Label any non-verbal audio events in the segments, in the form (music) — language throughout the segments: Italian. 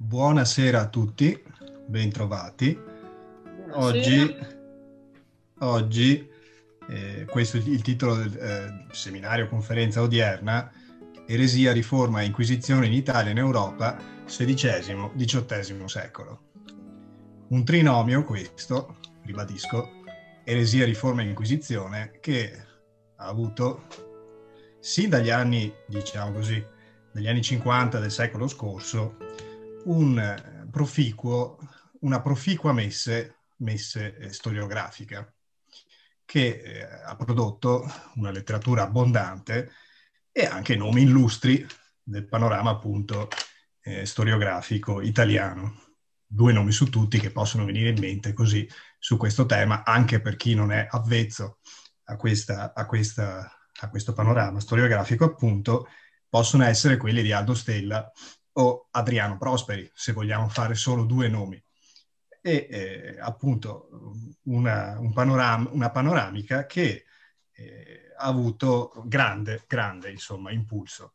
Buonasera a tutti, bentrovati. Oggi, oggi eh, questo è il titolo del eh, seminario conferenza odierna, Eresia, riforma e inquisizione in Italia e in Europa, XVI-XVIII secolo. Un trinomio questo, ribadisco, eresia, riforma e inquisizione, che ha avuto sin dagli anni, diciamo così, dagli anni 50 del secolo scorso, un proficuo, una proficua messe, messe eh, storiografica che eh, ha prodotto una letteratura abbondante e anche nomi illustri del panorama appunto eh, storiografico italiano. Due nomi su tutti che possono venire in mente così su questo tema, anche per chi non è avvezzo a, questa, a, questa, a questo panorama storiografico, appunto, possono essere quelli di Aldo Stella o Adriano Prosperi, se vogliamo fare solo due nomi. E eh, appunto una, un panorama, una panoramica che eh, ha avuto grande, grande insomma, impulso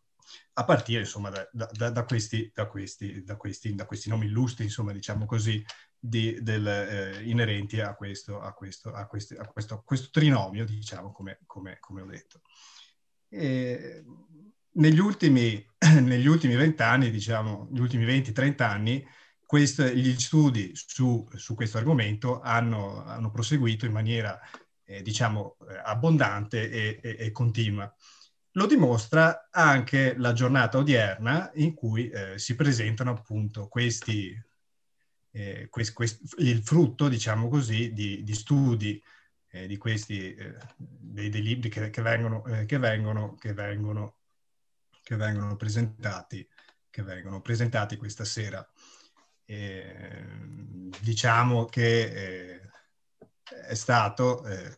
a partire insomma da, da, da, questi, questi, questi, da questi nomi illustri, insomma diciamo così, di, del, eh, inerenti a questo, a, questo, a, questo, a questo trinomio, diciamo come, come, come ho detto. E negli ultimi, (clears throat) negli ultimi 20 anni, diciamo, gli ultimi 20-30 anni, quest, gli studi su, su questo argomento hanno, hanno, proseguito in maniera, eh, diciamo, eh, abbondante e, e, e, continua. Lo dimostra anche la giornata odierna in cui eh, si presentano appunto questi, eh, quest, quest, il frutto, diciamo così, di, di studi eh, di questi, eh, dei, dei, libri che, che, vengono, che, vengono, che vengono che vengono presentati, che vengono presentati questa sera. E, diciamo che eh, è stato, eh,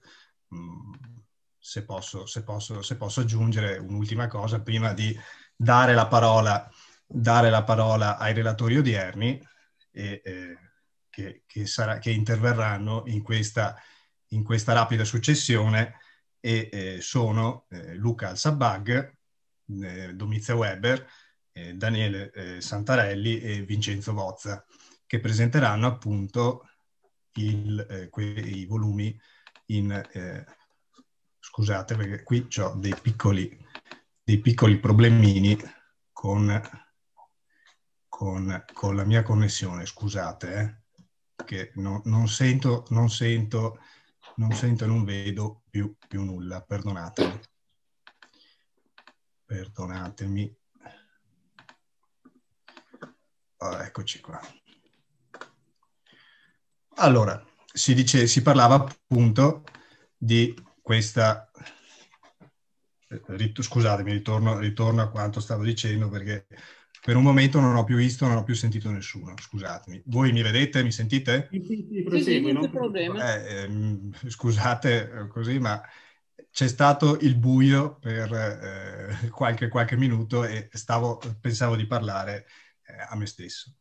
se, posso, se, posso, se posso aggiungere un'ultima cosa prima di dare la parola, dare la parola ai relatori odierni e, eh, che, che, sarà, che, interverranno in questa, in questa rapida successione e eh, sono eh, Luca Alsabag, eh, Domizia Weber, eh, Daniele eh, Santarelli e Vincenzo Vozza, che presenteranno appunto il, eh, i volumi in... Eh, scusate perché qui ho dei piccoli, dei piccoli problemini con, con, con, la mia connessione, scusate, eh, che no, non sento, non sento, non sento, non vedo più, più nulla, perdonatemi perdonatemi. Oh, eccoci qua. Allora, si, dice, si parlava appunto di questa, rit- scusatemi, ritorno, ritorno a quanto stavo dicendo perché per un momento non ho più visto, non ho più sentito nessuno, scusatemi. Voi mi vedete, mi sentite? Sì, sì, sì, prosegui, non c'è problema. Eh, ehm, scusate eh, così, ma c'è stato il buio per eh, qualche, qualche, minuto e stavo, pensavo di parlare eh, a me stesso.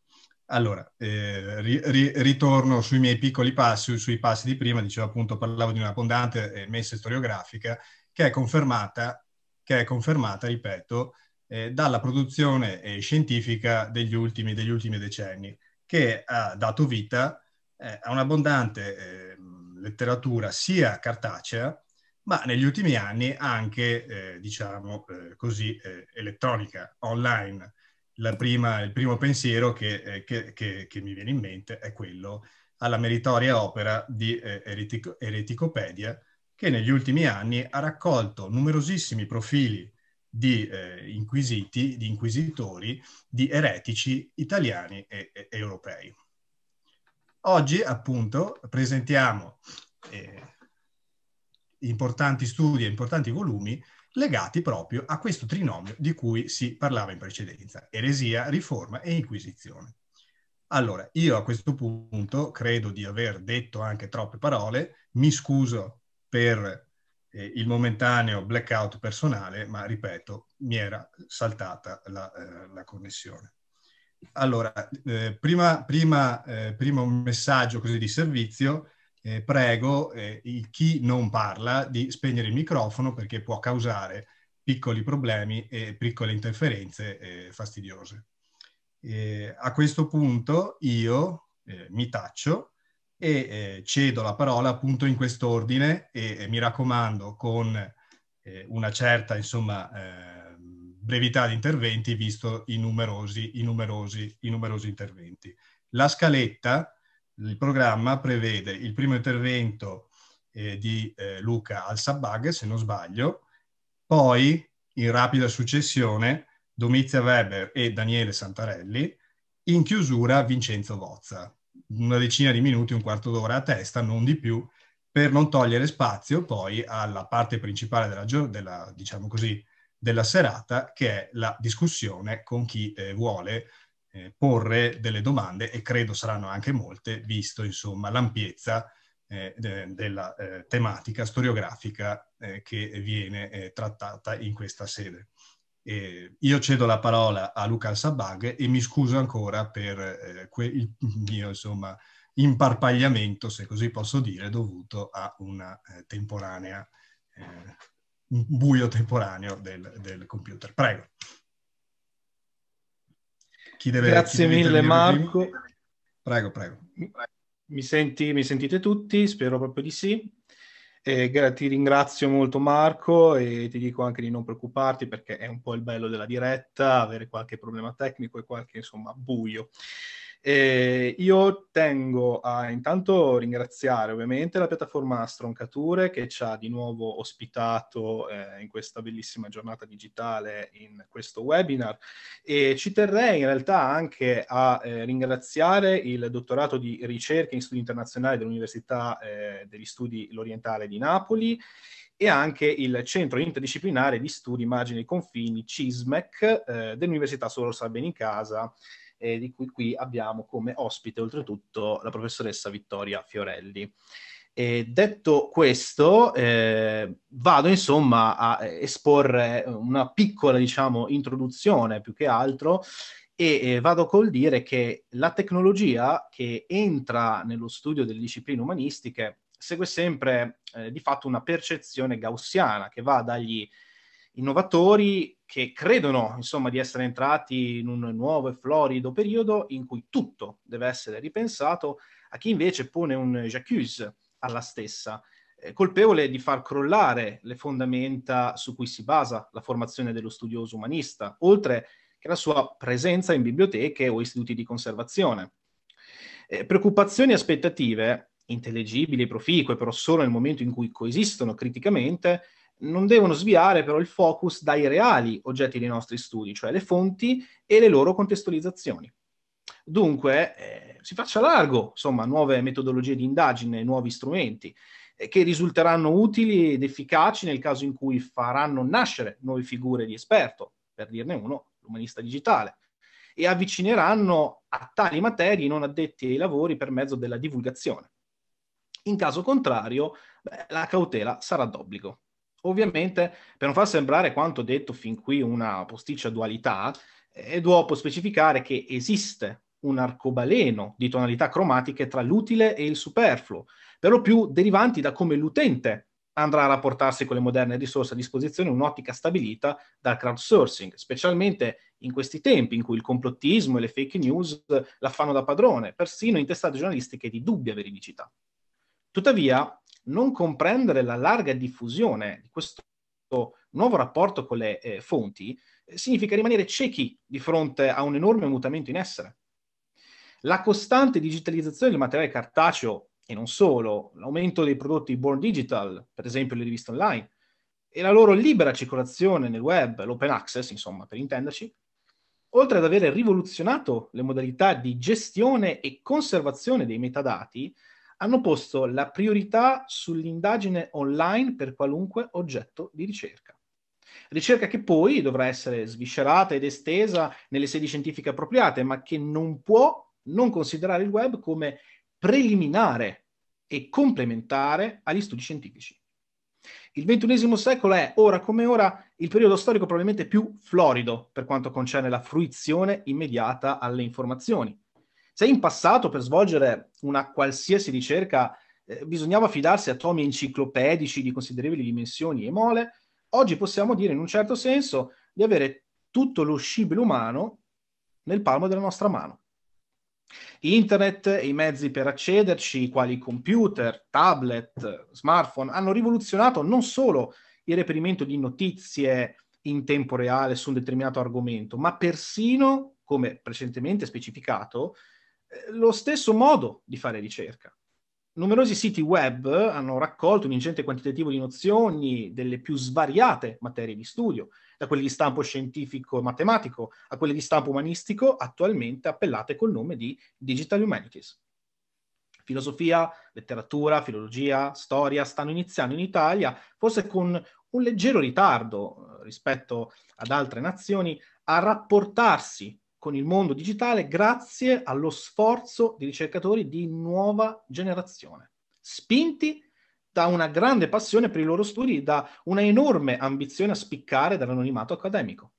Allora, eh, ri, ri, ritorno sui miei piccoli passi, sui passi di prima, dicevo appunto, parlavo di un'abbondante eh, messa storiografica che è confermata, che è confermata ripeto, eh, dalla produzione eh, scientifica degli ultimi, degli ultimi, decenni, che ha dato vita a un'abbondante eh, letteratura sia cartacea, ma negli ultimi anni anche, eh, diciamo eh, così, elettronica, online. Prima, il primo pensiero che, che, che, che, mi viene in mente è quello alla meritoria opera di Eretico, Ereticopedia, che negli ultimi anni ha raccolto numerosissimi profili di eh, inquisiti, di inquisitori, di eretici italiani e, e europei. Oggi appunto presentiamo eh, importanti studi e importanti volumi legati proprio a questo trinomio di cui si parlava in precedenza, eresia, riforma e inquisizione. Allora, io a questo punto credo di aver detto anche troppe parole, mi scuso per eh, il momentaneo blackout personale, ma ripeto, mi era saltata la, eh, la connessione. Allora, eh, prima, prima, eh, prima, un messaggio così di servizio, eh, prego eh, chi non parla di spegnere il microfono perché può causare piccoli problemi e piccole interferenze fastidiose. a questo punto io mi taccio e eh, cedo la parola appunto in quest'ordine e, e mi raccomando con eh, una certa insomma eh, brevità di interventi visto i numerosi, i, numerosi, i numerosi interventi. La scaletta, il programma prevede il primo intervento eh, di eh, Luca Al-Sabbag, se non sbaglio, poi in rapida successione Domizia Weber e Daniele Santarelli, in chiusura Vincenzo Vozza una decina di minuti, un quarto d'ora a testa, non di più, per non togliere spazio poi alla parte principale della, della, diciamo così, della serata, che è la discussione con chi eh, vuole eh, porre delle domande, e credo saranno anche molte, visto insomma l'ampiezza eh, de, della eh, tematica storiografica eh, che viene eh, trattata in questa sede. Eh, io cedo la parola a Luca Sabag e mi scuso ancora per eh, que- il mio insomma, imparpagliamento, se così posso dire, dovuto a una temporanea, un buio temporaneo del, del, computer. Prego. Chi deve, Grazie chi deve mille Marco. Prima? Prego, prego. Mi, senti, mi sentite tutti? Spero proprio di sì. Eh, ti ringrazio molto Marco e ti dico anche di non preoccuparti perché è un po' il bello della diretta, avere qualche problema tecnico e qualche insomma buio. Eh, io tengo a intanto ringraziare ovviamente la piattaforma Stroncature che ci ha di nuovo ospitato eh, in questa bellissima giornata digitale in questo webinar. E ci terrei in realtà anche a eh, ringraziare il dottorato di ricerca in studi internazionali dell'Università eh, degli Studi L'Orientale di Napoli e anche il Centro Interdisciplinare di Studi Immagini e Confini, CISMEC, eh, dell'Università Solo Casa eh, di cui qui abbiamo come ospite oltretutto la professoressa Vittoria Fiorelli. E detto questo, eh, vado insomma a esporre una piccola, diciamo, introduzione più che altro e eh, vado col dire che la tecnologia che entra nello studio delle discipline umanistiche segue sempre eh, di fatto una percezione gaussiana che va dagli innovatori che credono insomma di essere entrati in un nuovo e florido periodo in cui tutto deve essere ripensato, a chi invece pone un j'accuse alla stessa, eh, colpevole di far crollare le fondamenta su cui si basa la formazione dello studioso umanista, oltre che la sua presenza in biblioteche o istituti di conservazione. Eh, preoccupazioni e aspettative, intellegibili e proficue, però solo nel momento in cui coesistono criticamente, non devono sviare però il focus dai reali oggetti dei nostri studi, cioè le fonti e le loro contestualizzazioni. Dunque, eh, si faccia largo, insomma, nuove metodologie di indagine, nuovi strumenti. che risulteranno utili ed efficaci nel caso in cui faranno nascere nuove figure di esperto, per dirne uno, l'umanista digitale, e avvicineranno a tali materie i non addetti ai lavori per mezzo della divulgazione. In caso contrario, beh, la cautela sarà d'obbligo. Ovviamente, per non far sembrare quanto detto fin qui una posticcia dualità, è dopo specificare che esiste un arcobaleno di tonalità cromatiche tra l'utile e il superfluo, per lo più derivanti da come l'utente andrà a rapportarsi con le moderne risorse a disposizione un'ottica stabilita dal crowdsourcing, specialmente in questi tempi in cui il complottismo e le fake news la fanno da padrone, persino in testate giornalistiche di dubbia veridicità. Tuttavia, non comprendere la larga diffusione di questo nuovo rapporto con le eh, fonti eh, significa rimanere ciechi di fronte a un enorme mutamento in essere. La costante digitalizzazione del materiale cartaceo e non solo, l'aumento dei prodotti born digital, per esempio le riviste online, e la loro libera circolazione nel web, l'open access, insomma, per intenderci, oltre ad aver rivoluzionato le modalità di gestione e conservazione dei metadati, hanno posto la priorità sull'indagine online per qualunque oggetto di ricerca. Ricerca che poi dovrà essere sviscerata ed estesa nelle sedi scientifiche appropriate, ma che non può non considerare il web come preliminare e complementare agli studi scientifici. Il XXI secolo è, ora come ora, il periodo storico probabilmente più florido per quanto concerne la fruizione immediata alle informazioni. Se in passato per svolgere una qualsiasi ricerca eh, bisognava fidarsi a tomi enciclopedici di considerevoli dimensioni e mole, oggi possiamo dire in un certo senso di avere tutto lo scibile umano nel palmo della nostra mano. Internet e i mezzi per accederci, quali computer, tablet, smartphone, hanno rivoluzionato non solo il reperimento di notizie in tempo reale su un determinato argomento, ma persino, come precedentemente specificato, lo stesso modo di fare ricerca. Numerosi siti web hanno raccolto un ingente quantitativo di nozioni delle più svariate materie di studio, da quelle di stampo scientifico e matematico a quelle di stampo umanistico, attualmente appellate col nome di Digital Humanities. Filosofia, letteratura, filologia, storia stanno iniziando in Italia, forse con un leggero ritardo eh, rispetto ad altre nazioni, a rapportarsi con il mondo digitale grazie allo sforzo di ricercatori di nuova generazione, spinti da una grande passione per i loro studi, da una enorme ambizione a spiccare dall'anonimato accademico.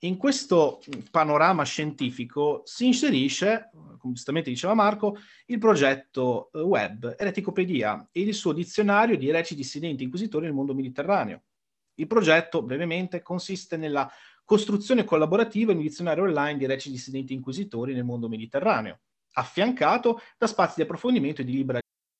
In questo panorama scientifico si inserisce, come giustamente diceva Marco, il progetto web Ereticopedia e il suo dizionario di ereci dissidenti inquisitori nel mondo mediterraneo. Il progetto, brevemente, consiste nella costruzione collaborativa in un dizionario online di reci dissidenti inquisitori nel mondo mediterraneo, affiancato da spazi di approfondimento e di libera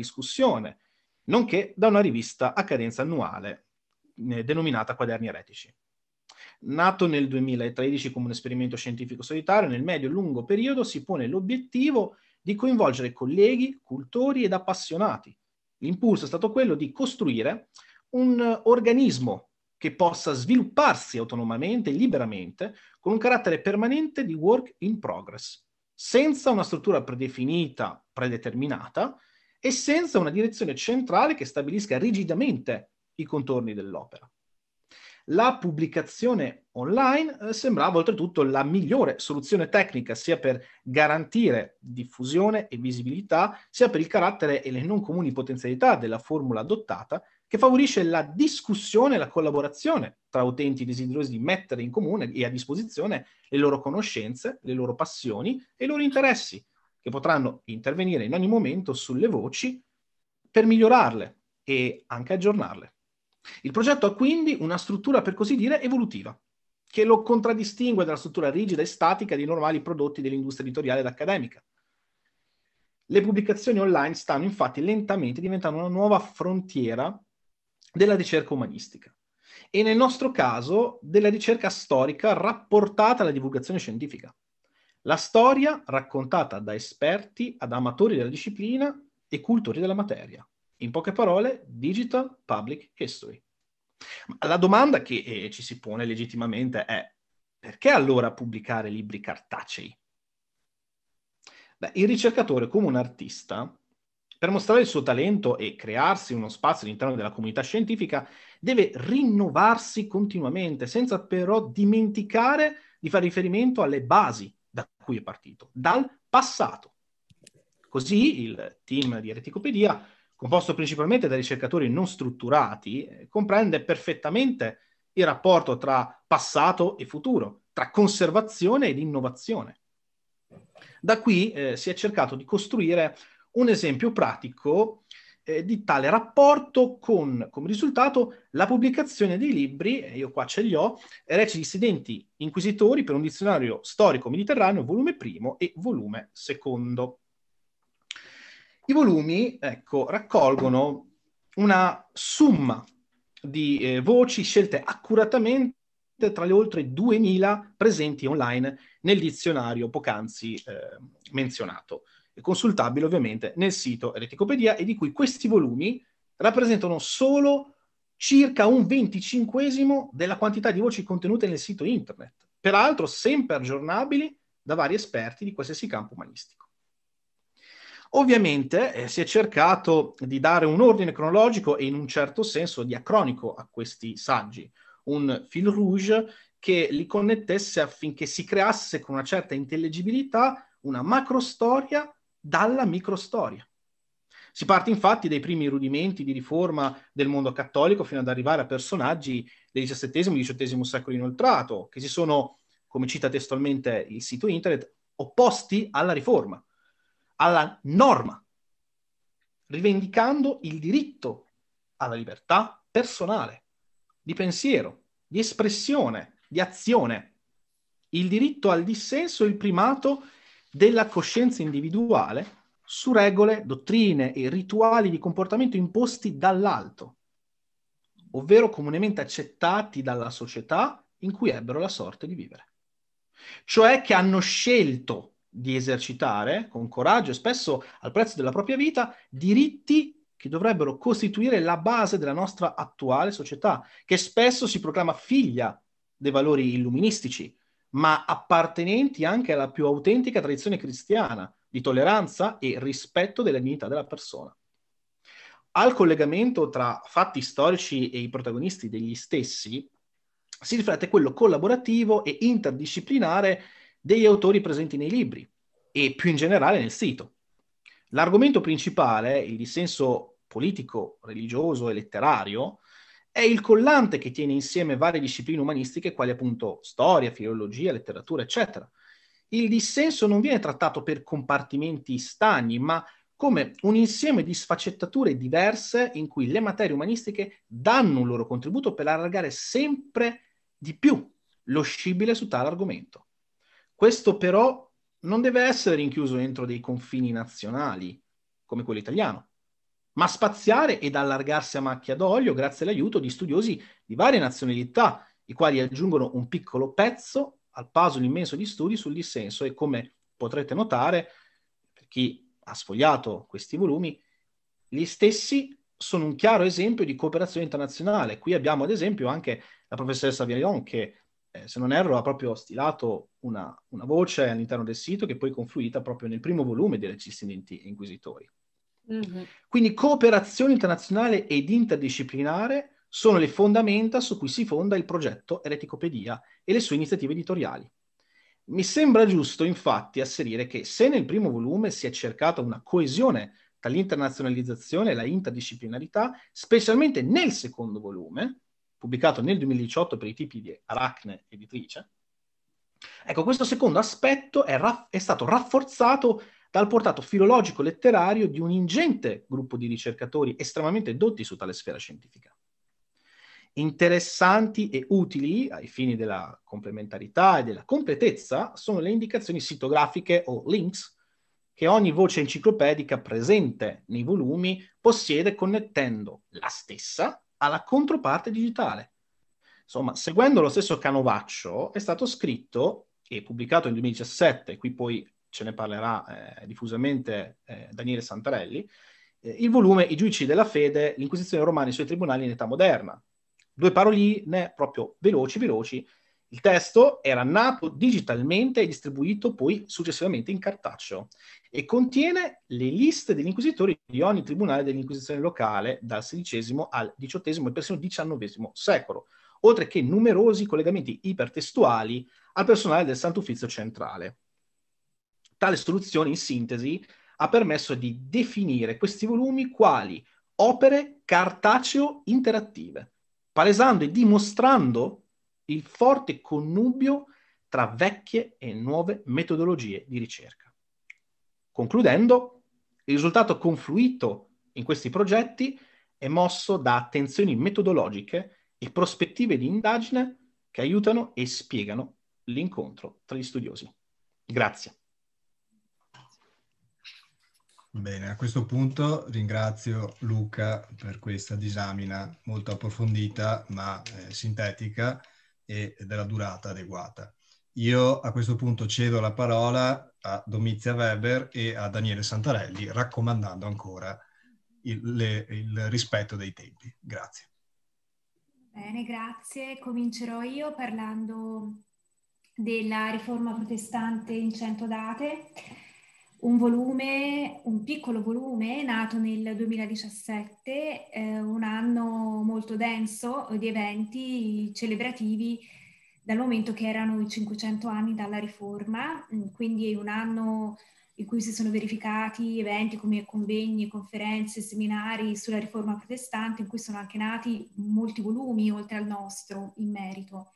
Discussione, nonché da una rivista a cadenza annuale eh, denominata Quaderni Eretici. Nato nel 2013 come un esperimento scientifico solitario, nel medio-lungo periodo si pone l'obiettivo di coinvolgere colleghi, cultori ed appassionati. L'impulso è stato quello di costruire un organismo che possa svilupparsi autonomamente e liberamente con un carattere permanente di work in progress, senza una struttura predefinita, predeterminata, e senza una direzione centrale che stabilisca rigidamente i contorni dell'opera. la pubblicazione online eh, sembrava oltretutto la migliore soluzione tecnica sia per garantire diffusione e visibilità, sia per il carattere e le non comuni potenzialità della formula adottata, che favorisce la discussione e la collaborazione tra utenti desiderosi di mettere in comune e a disposizione le loro conoscenze, le loro passioni e i loro interessi, che potranno intervenire in ogni momento sulle voci per migliorarle e anche aggiornarle. Il progetto ha quindi una struttura, per così dire, evolutiva, che lo contraddistingue dalla struttura rigida e statica dei normali prodotti dell'industria editoriale ed accademica. Le pubblicazioni online stanno infatti lentamente diventando una nuova frontiera della ricerca umanistica e nel nostro caso della ricerca storica rapportata alla divulgazione scientifica. La storia raccontata da esperti ad amatori della disciplina e cultori della materia. In poche parole, Digital Public History. La domanda che eh, ci si pone legittimamente è perché allora pubblicare libri cartacei? Beh, il ricercatore come un artista, per mostrare il suo talento e crearsi uno spazio all'interno della comunità scientifica, deve rinnovarsi continuamente, senza però dimenticare di fare riferimento alle basi cui è partito, dal passato. Così il team di Ereticopedia composto principalmente da ricercatori non strutturati, eh, comprende perfettamente il rapporto tra passato e futuro, tra conservazione ed innovazione. Da qui eh, si è cercato di costruire un esempio pratico eh, di tale rapporto con come risultato la pubblicazione dei libri, io qua ce li ho, Reci dissidenti inquisitori per un dizionario storico mediterraneo, volume primo e volume secondo. I volumi, ecco, raccolgono una somma di eh, voci scelte accuratamente tra le oltre 2000 presenti online nel dizionario poc'anzi eh, menzionato, consultabile ovviamente nel sito Ereticopedia e di cui questi volumi rappresentano solo circa un venticinquesimo della quantità di voci contenute nel sito internet, peraltro sempre aggiornabili da vari esperti di qualsiasi campo umanistico. Ovviamente eh, si è cercato di dare un ordine cronologico e in un certo senso diacronico a questi saggi, un fil rouge che li connettesse affinché si creasse con una certa intelligibilità una macrostoria dalla microstoria. Si parte infatti dai primi rudimenti di riforma del mondo cattolico fino ad arrivare a personaggi del XVII e XVIII secolo inoltrato, che si sono, come cita testualmente il sito internet, opposti alla riforma alla norma, rivendicando il diritto alla libertà personale, di pensiero, di espressione, di azione, il diritto al dissenso e il primato della coscienza individuale su regole, dottrine e rituali di comportamento imposti dall'alto, ovvero comunemente accettati dalla società in cui ebbero la sorte di vivere. Cioè che hanno scelto di esercitare con coraggio e spesso al prezzo della propria vita diritti che dovrebbero costituire la base della nostra attuale società, che spesso si proclama figlia dei valori illuministici, ma appartenenti anche alla più autentica tradizione cristiana di tolleranza e rispetto della dignità della persona. Al collegamento tra fatti storici e i protagonisti degli stessi si riflette quello collaborativo e interdisciplinare degli autori presenti nei libri e più in generale nel sito. L'argomento principale, il dissenso politico, religioso e letterario, è il collante che tiene insieme varie discipline umanistiche quali appunto storia, filologia, letteratura, eccetera. Il dissenso non viene trattato per compartimenti stagni, ma come un insieme di sfaccettature diverse in cui le materie umanistiche danno un loro contributo per allargare sempre di più lo scibile su tale argomento. Questo però non deve essere rinchiuso entro dei confini nazionali, come quello italiano, ma spaziare ed allargarsi a macchia d'olio grazie all'aiuto di studiosi di varie nazionalità, i quali aggiungono un piccolo pezzo al puzzle immenso di studi sul dissenso e come potrete notare, per chi ha sfogliato questi volumi, gli stessi sono un chiaro esempio di cooperazione internazionale. Qui abbiamo ad esempio anche la professoressa Virion che eh, se non erro, ha proprio stilato una, una, voce all'interno del sito che poi è confluita proprio nel primo volume dei Recissidenti e Inquisitori. Mm-hmm. Quindi cooperazione internazionale ed interdisciplinare sono le fondamenta su cui si fonda il progetto Ereticopedia e le sue iniziative editoriali. Mi sembra giusto infatti asserire che se nel primo volume si è cercata una coesione tra l'internazionalizzazione e la interdisciplinarità, specialmente nel secondo volume, pubblicato nel 2018 per i tipi di Aracne editrice, ecco, questo secondo aspetto è, raff- è stato rafforzato dal portato filologico letterario di un ingente gruppo di ricercatori estremamente dotti su tale sfera scientifica interessanti e utili ai fini della complementarità e della completezza sono le indicazioni sitografiche o links che ogni voce enciclopedica presente nei volumi possiede connettendo la stessa alla controparte digitale. Insomma, seguendo lo stesso canovaccio, è stato scritto e pubblicato nel 2017, qui poi ce ne parlerà eh, diffusamente eh, Daniele Santarelli, eh, il volume I giudici della fede, l'Inquisizione romana e i suoi tribunali in età moderna, Due paroline proprio veloci, veloci. Il testo era nato digitalmente e distribuito poi successivamente in cartaceo e contiene le liste degli inquisitori di ogni tribunale dell'inquisizione locale dal XVI al XVIII e persino XIX secolo, oltre che numerosi collegamenti ipertestuali al personale del Santo Uffizio centrale. Tale soluzione, in sintesi, ha permesso di definire questi volumi quali opere cartaceo interattive, palesando e dimostrando il forte connubio tra vecchie e nuove metodologie di ricerca. Concludendo, il risultato confluito in questi progetti è mosso da attenzioni metodologiche e prospettive di indagine che aiutano e spiegano l'incontro tra gli studiosi. Grazie. Bene, a questo punto ringrazio Luca per questa disamina molto approfondita ma eh, sintetica e della durata adeguata. Io a questo punto cedo la parola a Domizia Weber e a Daniele Santarelli raccomandando ancora il, le, il rispetto dei tempi. Grazie. Bene, grazie. Comincerò io parlando della riforma protestante in cento date un volume, un piccolo volume nato nel 2017, eh, un anno molto denso di eventi celebrativi dal momento che erano i 500 anni dalla riforma, mm, quindi un anno in cui si sono verificati eventi come convegni, conferenze, seminari sulla riforma protestante, in cui sono anche nati molti volumi oltre al nostro in merito.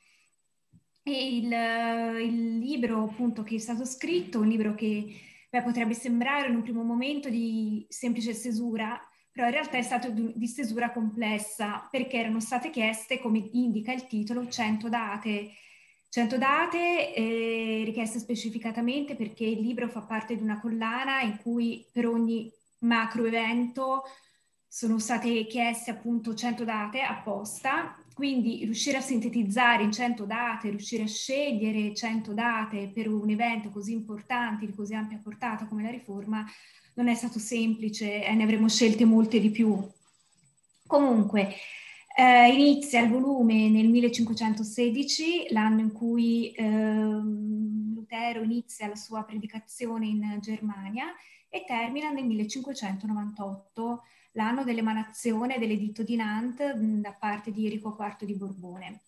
E il, il libro appunto che è stato scritto, un libro che Beh, potrebbe sembrare in un primo momento di semplice stesura, però in realtà è stato di stesura complessa perché erano state chieste, come indica il titolo, 100 date. 100 date eh, richieste specificatamente perché il libro fa parte di una collana in cui per ogni macro evento sono state chieste appunto 100 date apposta quindi riuscire a sintetizzare in 100 date, riuscire a scegliere 100 date per un evento così importante, di così ampia portata come la riforma, non è stato semplice e ne avremmo scelte molte di più. Comunque, eh, inizia il volume nel 1516, l'anno in cui eh, Lutero inizia la sua predicazione in Germania e termina nel 1598 l'anno dell'emanazione dell'editto di Nantes mh, da parte di Enrico IV di Borbone.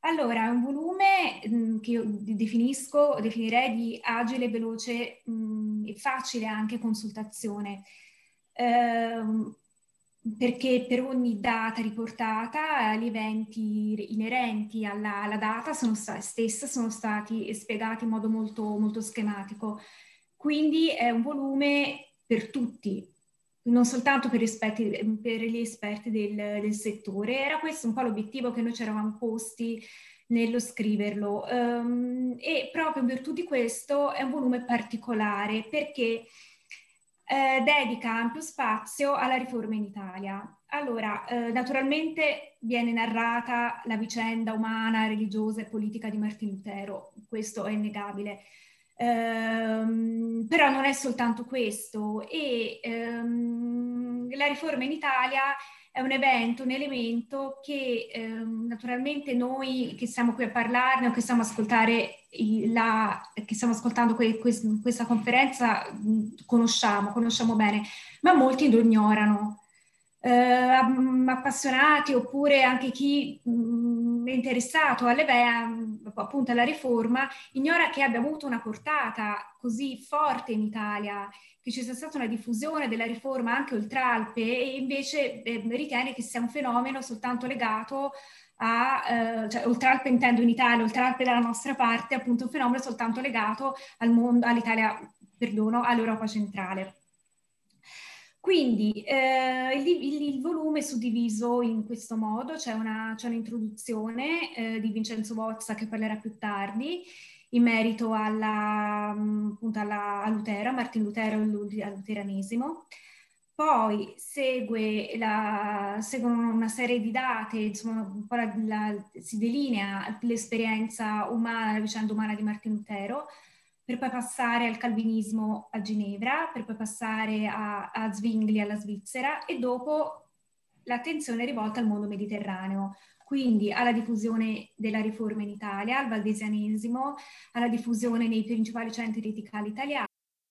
Allora, è un volume mh, che io definisco, definirei di agile, veloce mh, e facile anche consultazione, eh, perché per ogni data riportata gli eventi inerenti alla, alla data sono sta- stessa sono stati spiegati in modo molto, molto schematico. Quindi è un volume per tutti, non soltanto per, esperti, per gli esperti del, del, settore. Era questo un po' l'obiettivo che noi ci eravamo posti nello scriverlo um, e proprio in virtù di questo è un volume particolare perché eh, dedica ampio spazio alla riforma in Italia. Allora, eh, naturalmente viene narrata la vicenda umana, religiosa e politica di Martin Lutero, questo è innegabile. Um, però non è soltanto questo e um, la riforma in Italia è un evento, un elemento che um, naturalmente noi che siamo qui a parlarne o che stiamo, la, che stiamo ascoltando que, que, questa conferenza conosciamo, conosciamo bene, ma molti lo ignorano. eh, appassionati oppure anche chi mh, interessato alle, appunto alla riforma ignora che abbia avuto una portata così forte in Italia, che ci sia stata una diffusione della riforma anche oltre Alpe e invece eh, ritiene che sia un fenomeno soltanto legato a, eh, cioè Oltralpe intendo in Italia, Oltralpe dalla nostra parte, appunto un fenomeno soltanto legato al mondo, all'Italia, perdono, all'Europa centrale. Quindi eh, il, il, il, volume è suddiviso in questo modo, c'è, una, c'è un'introduzione eh, di Vincenzo Bozza che parlerà più tardi in merito alla, mm, appunto alla, a Lutero, Martin Lutero e al luteranesimo. Poi segue la, seguono una serie di date, insomma, la, si delinea l'esperienza umana, la vicenda umana di Martin Lutero, per poi passare al calvinismo a Ginevra, per poi passare a, a Zwingli alla Svizzera e dopo l'attenzione rivolta al mondo mediterraneo, quindi alla diffusione della riforma in Italia, al valdesianesimo, alla diffusione nei principali centri eticali italiani.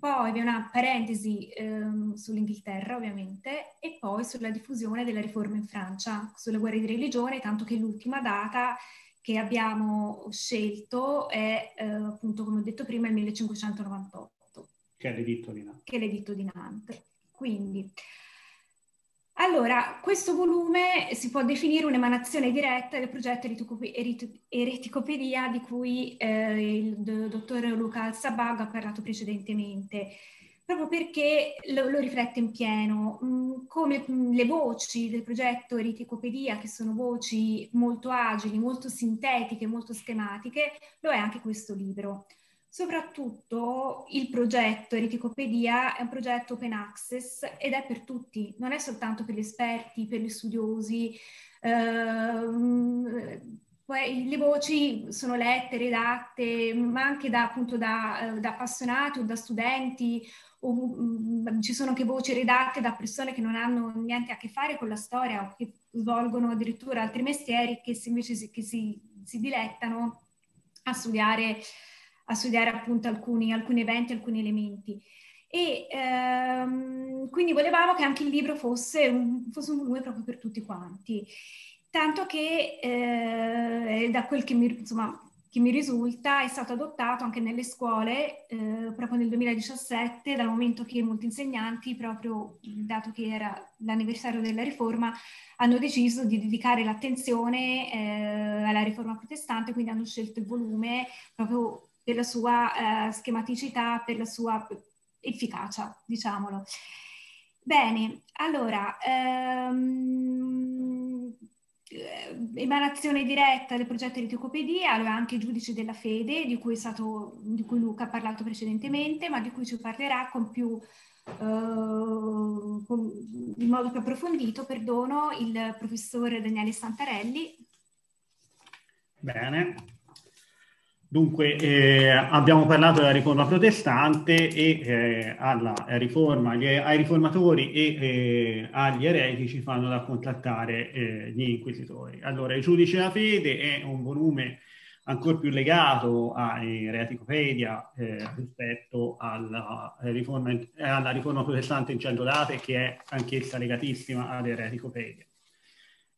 Poi vi è una parentesi ehm, sull'Inghilterra, ovviamente, e poi sulla diffusione della riforma in Francia, sulle guerre di religione, tanto che l'ultima data che abbiamo scelto è, eh, appunto, come ho detto prima, il 1598. Che è l'editto di Nantes. Che è l'editto di Nantes. Quindi, allora, questo volume si può definire un'emanazione diretta del progetto Ereticopedia di cui eh, il dottor Luca Alzabag ha parlato precedentemente, proprio perché lo, lo riflette in pieno, mm, come mm, le voci del progetto Ereticopedia, che sono voci molto agili, molto sintetiche, molto schematiche, lo è anche questo libro. Soprattutto il progetto Ereticopedia è un progetto open access ed è per tutti, non è soltanto per gli esperti, per gli studiosi. Poi le voci sono lette, redatte, ma anche da, appunto, da, da appassionati o da studenti, o, mh, mm, ci sono anche voci redatte da persone che non hanno niente a che fare con la storia o che svolgono addirittura altri mestieri che si, invece si, che si, si dilettano a studiare a studiare appunto alcuni, alcuni eventi, alcuni elementi. E ehm, quindi volevamo che anche il libro fosse un, fosse un volume proprio per tutti quanti. Tanto che eh, da quel che mi, insomma, che mi risulta è stato adottato anche nelle scuole eh, proprio nel 2017, dal momento che molti insegnanti, proprio dato che era l'anniversario della riforma, hanno deciso di dedicare l'attenzione eh, alla riforma protestante, quindi hanno scelto il volume proprio per la sua eh, schematicità, per la sua efficacia, diciamolo. Bene, allora, ehm, eh, emanazione diretta del progetto di Teocopedia, allora anche giudice della fede, di cui, stato, di cui, Luca ha parlato precedentemente, ma di cui ci parlerà con più, eh, con, in modo più approfondito, perdono, il professore Daniele Santarelli. Bene, Dunque, eh, abbiamo parlato della riforma protestante e eh, alla riforma, gli, ai riformatori e eh, agli eretici fanno da contattare eh, gli inquisitori. Allora, I giudici della fede è un volume ancora più legato all'ereticopedia eh, rispetto alla riforma, alla riforma protestante in cento date, che è anch'essa legatissima all'ereticopedia.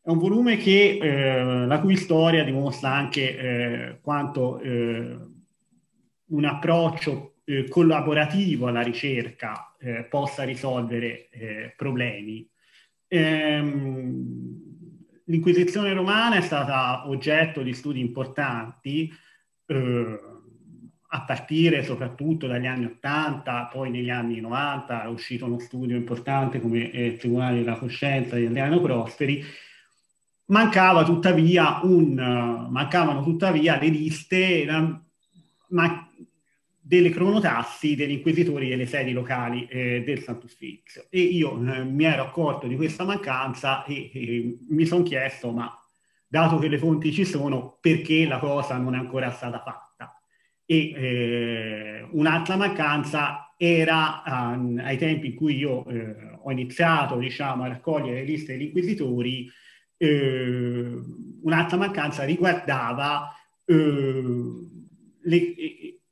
È un volume che, eh, la cui storia dimostra anche eh, quanto eh, un approccio eh, collaborativo alla ricerca eh, possa risolvere eh, problemi. Ehm, L'Inquisizione romana è stata oggetto di studi importanti a partire soprattutto dagli anni 80, poi negli anni 90 è uscito uno studio importante come il Tribunale della Coscienza di Adriano Prosperi, Mancava tuttavia un, mancavano tuttavia le liste ma, delle cronotassi degli inquisitori delle sedi locali eh, del Sant'Uffizio. E io eh, mi ero accorto di questa mancanza e, e mi sono chiesto, ma dato che le fonti ci sono, perché la cosa non è ancora stata fatta? E eh, un'altra mancanza era um, ai tempi in cui io eh, ho iniziato diciamo, a raccogliere le liste degli inquisitori, eh, un'altra mancanza riguardava eh, le,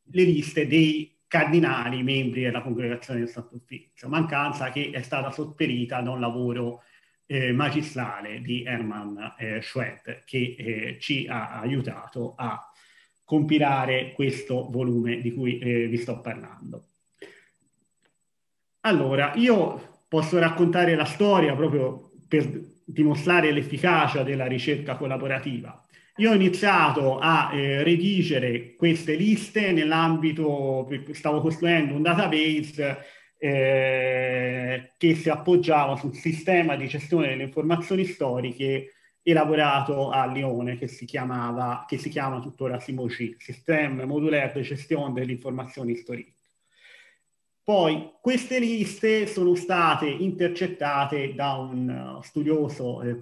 le, liste dei cardinali membri della congregazione del Santo Uffizio, mancanza che è stata sopperita da un lavoro eh, magistrale di Hermann eh, Schwed che eh, ci ha aiutato a compilare questo volume di cui eh, vi sto parlando. Allora, io posso raccontare la storia proprio per dimostrare l'efficacia della ricerca collaborativa. Io ho iniziato a eh, redigere queste liste nell'ambito, stavo costruendo un database eh, che si appoggiava sul sistema di gestione delle informazioni storiche elaborato a Lione che si chiamava, che si chiama tuttora SIMOC, Système Modulaire de Gestion delle Informazioni Storiche. Poi queste liste sono state intercettate da un uh, studioso eh,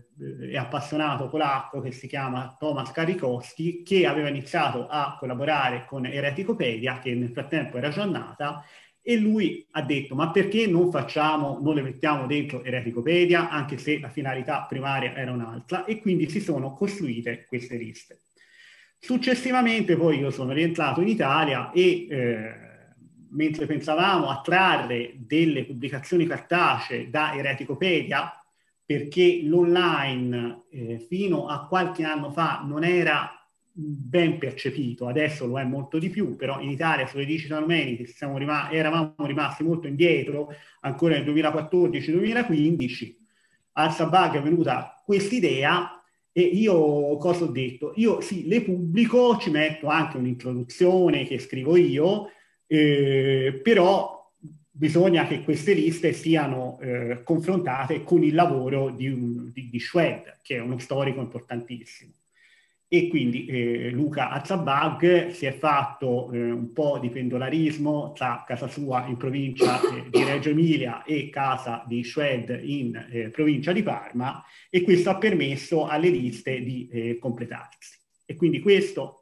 e appassionato polacco che si chiama Tomasz Karikowski, che aveva iniziato a collaborare con Ereticopedia, che nel frattempo era già nata, e lui ha detto ma perché non facciamo, non le mettiamo dentro Ereticopedia, anche se la finalità primaria era un'altra, e quindi si sono costruite queste liste. Successivamente poi io sono rientrato in Italia e... Eh, mentre pensavamo a trarre delle pubblicazioni cartacee da Ereticopedia, perché l'online eh, fino a qualche anno fa non era ben percepito, adesso lo è molto di più, però in Italia sulle digital humanities rim- eravamo rimasti molto indietro, ancora nel 2014-2015, al Sabag è venuta quest'idea e io cosa ho detto? Io sì, le pubblico, ci metto anche un'introduzione che scrivo io, eh, però bisogna che queste liste siano eh, confrontate con il lavoro di, un, di, di Schwed, che è uno storico importantissimo. E quindi eh, Luca Azzabag si è fatto eh, un po' di pendolarismo tra casa sua in provincia eh, di Reggio Emilia e casa di Schwed in eh, provincia di Parma e questo ha permesso alle liste di eh, completarsi. E quindi questo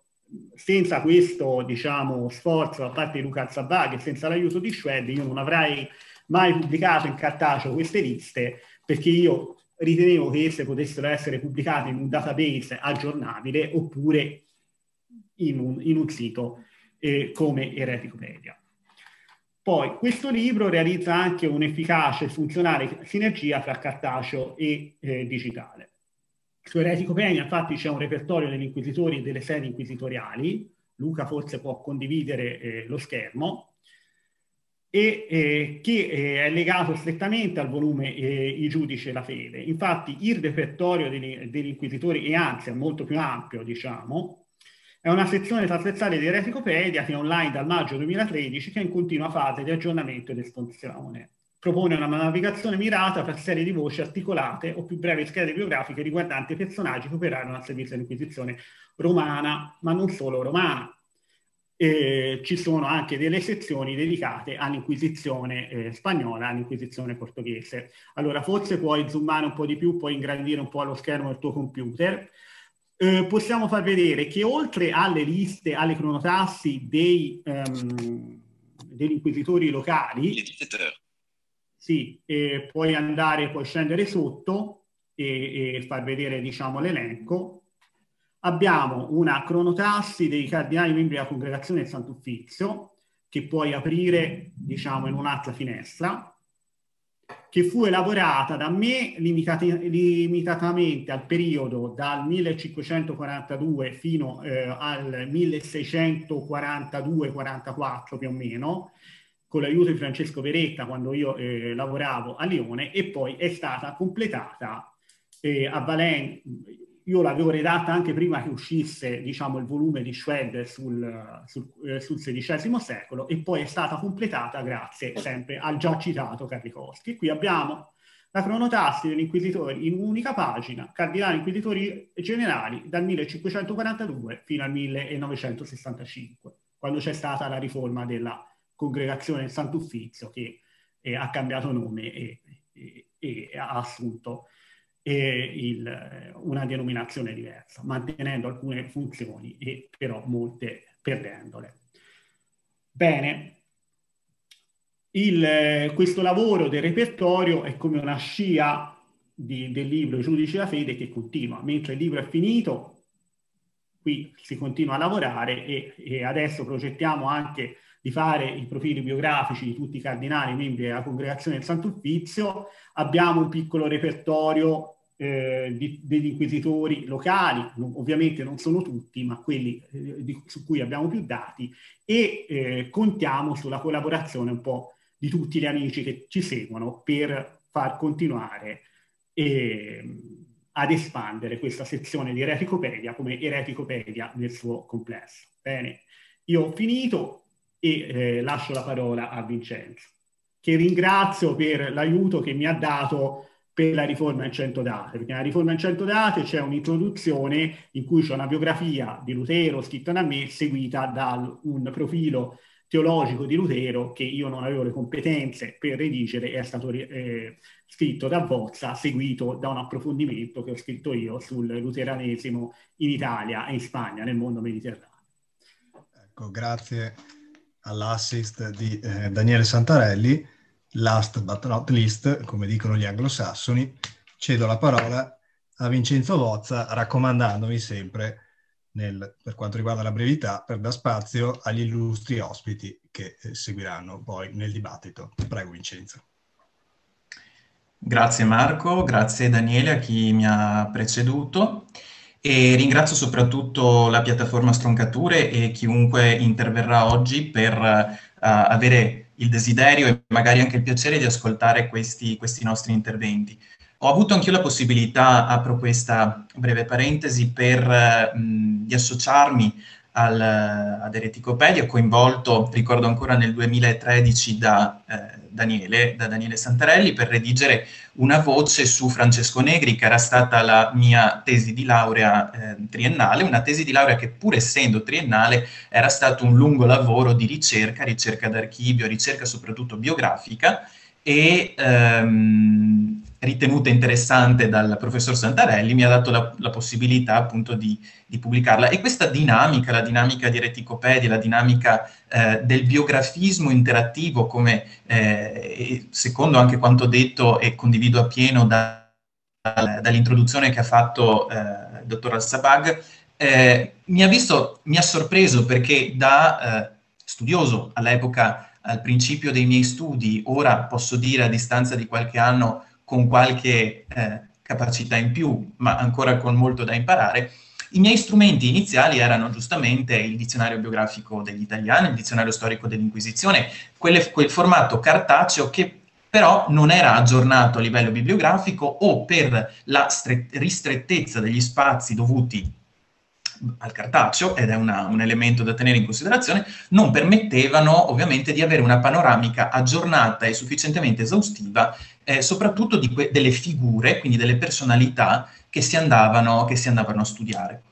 senza questo diciamo, sforzo da parte di Luca Zabag e senza l'aiuto di Schwed io non avrei mai pubblicato in cartaceo queste liste perché io ritenevo che esse potessero essere pubblicate in un database aggiornabile oppure in un, in un sito eh, come Ereticopedia. Poi questo libro realizza anche un'efficace e funzionale sinergia tra cartaceo e eh, digitale. Su Eretico Penia infatti c'è un repertorio degli inquisitori e delle sedi inquisitoriali, Luca forse può condividere eh, lo schermo, e eh, che eh, è legato strettamente al volume eh, I giudici e la fede. Infatti il repertorio degli, degli, inquisitori, e anzi è molto più ampio, diciamo, è una sezione trasversale di Ereticopedia che è online dal maggio 2013 che è in continua fase di aggiornamento ed espansione propone una navigazione mirata per serie di voci articolate o più brevi schede biografiche riguardanti personaggi che operarono al servizio dell'Inquisizione romana, ma non solo romana. E ci sono anche delle sezioni dedicate all'Inquisizione eh, spagnola, all'Inquisizione portoghese. Allora, forse puoi zoomare un po' di più, puoi ingrandire un po' lo schermo del tuo computer. eh, possiamo far vedere che oltre alle liste, alle cronotassi dei, um, degli inquisitori locali, sì, eh, puoi andare, puoi scendere sotto e, e far vedere diciamo, l'elenco. Abbiamo una cronotassi dei cardinali membri della congregazione del Sant'Uffizio, che puoi aprire diciamo, in un'altra finestra che fu elaborata da me limitati, limitatamente al periodo dal 1542 fino eh, al 1642-44 più o meno, con l'aiuto di Francesco Veretta quando io eh, lavoravo a Lione e poi è stata completata eh, a Valencia io l'avevo redatta anche prima che uscisse diciamo, il volume di Schwed sul, sul, eh, sul XVI secolo e poi è stata completata grazie sempre al già citato Carricoschi. Qui abbiamo la cronotassi degli inquisitori in un'unica pagina, cardinali inquisitori generali dal 1542 fino al 1965, quando c'è stata la riforma della congregazione del Sant'Uffizio che eh, ha cambiato nome e, e, e ha assunto e il, una denominazione diversa, mantenendo alcune funzioni e però molte perdendole. Bene, il, questo lavoro del repertorio è come una scia di, del libro I giudici della fede che continua, mentre il libro è finito, qui si continua a lavorare e, e adesso progettiamo anche di fare i profili biografici di tutti i cardinali membri della congregazione del Sant'Uffizio, abbiamo un piccolo repertorio eh, di, degli inquisitori locali, non, ovviamente non sono tutti, ma quelli eh, di, su cui abbiamo più dati, e eh, contiamo sulla collaborazione un po' di tutti gli amici che ci seguono per far continuare ad espandere questa sezione di Ereticopedia come Ereticopedia nel suo complesso. Bene, io ho finito e eh, lascio la parola a Vincenzo, che ringrazio per l'aiuto che mi ha dato per la riforma in 100 date, perché nella riforma in 100 date c'è un'introduzione in cui c'è una biografia di Lutero scritta da me, seguita da un profilo teologico di Lutero che io non avevo le competenze per redigere è stato eh, scritto da Bozza, seguito da un approfondimento che ho scritto io sul luteranesimo in Italia e in Spagna, nel mondo mediterraneo. Ecco, grazie all'assist di eh, Daniele Santarelli last but not least, come dicono gli anglosassoni, cedo la parola a Vincenzo Vozza raccomandandomi sempre, nel, per quanto riguarda la brevità, per dar spazio agli illustri ospiti che eh, seguiranno poi nel dibattito. Prego Vincenzo. Grazie Marco, grazie Daniele a chi mi ha preceduto e ringrazio soprattutto la piattaforma Stroncature e chiunque interverrà oggi per uh, avere il desiderio e magari anche il piacere di ascoltare questi, questi nostri interventi. Ho avuto anche io la possibilità, apro questa breve parentesi, per, mh, di associarmi al, ad Ereticopedia, coinvolto, ricordo ancora nel 2013 da eh, Daniele, da Daniele Santarelli, per redigere una voce su Francesco Negri, che era stata la mia tesi di laurea eh, triennale, una tesi di laurea che pur essendo triennale era stato un lungo lavoro di ricerca, ricerca d'archivio, ricerca soprattutto biografica, e ehm, ritenuta interessante dal professor Santarelli, mi ha dato la, la possibilità appunto di, di, pubblicarla. E questa dinamica, la dinamica di Reticopedia, la dinamica eh, del biografismo interattivo, come eh, secondo anche quanto detto e condivido appieno da, da, dall'introduzione che ha fatto eh, il dottor Al-Sabag, eh, mi ha visto, mi ha sorpreso perché da eh, studioso all'epoca al principio dei miei studi, ora posso dire a distanza di qualche anno con qualche eh, capacità in più, ma ancora con molto da imparare, i miei strumenti iniziali erano giustamente il dizionario biografico degli italiani, il dizionario storico dell'Inquisizione, quelle, quel formato cartaceo che però non era aggiornato a livello bibliografico o per la ristrettezza degli spazi dovuti al cartaceo, ed è una, un elemento da tenere in considerazione, non permettevano ovviamente di avere una panoramica aggiornata e sufficientemente esaustiva, eh, soprattutto que- delle figure, quindi delle personalità che si andavano, che si andavano a studiare.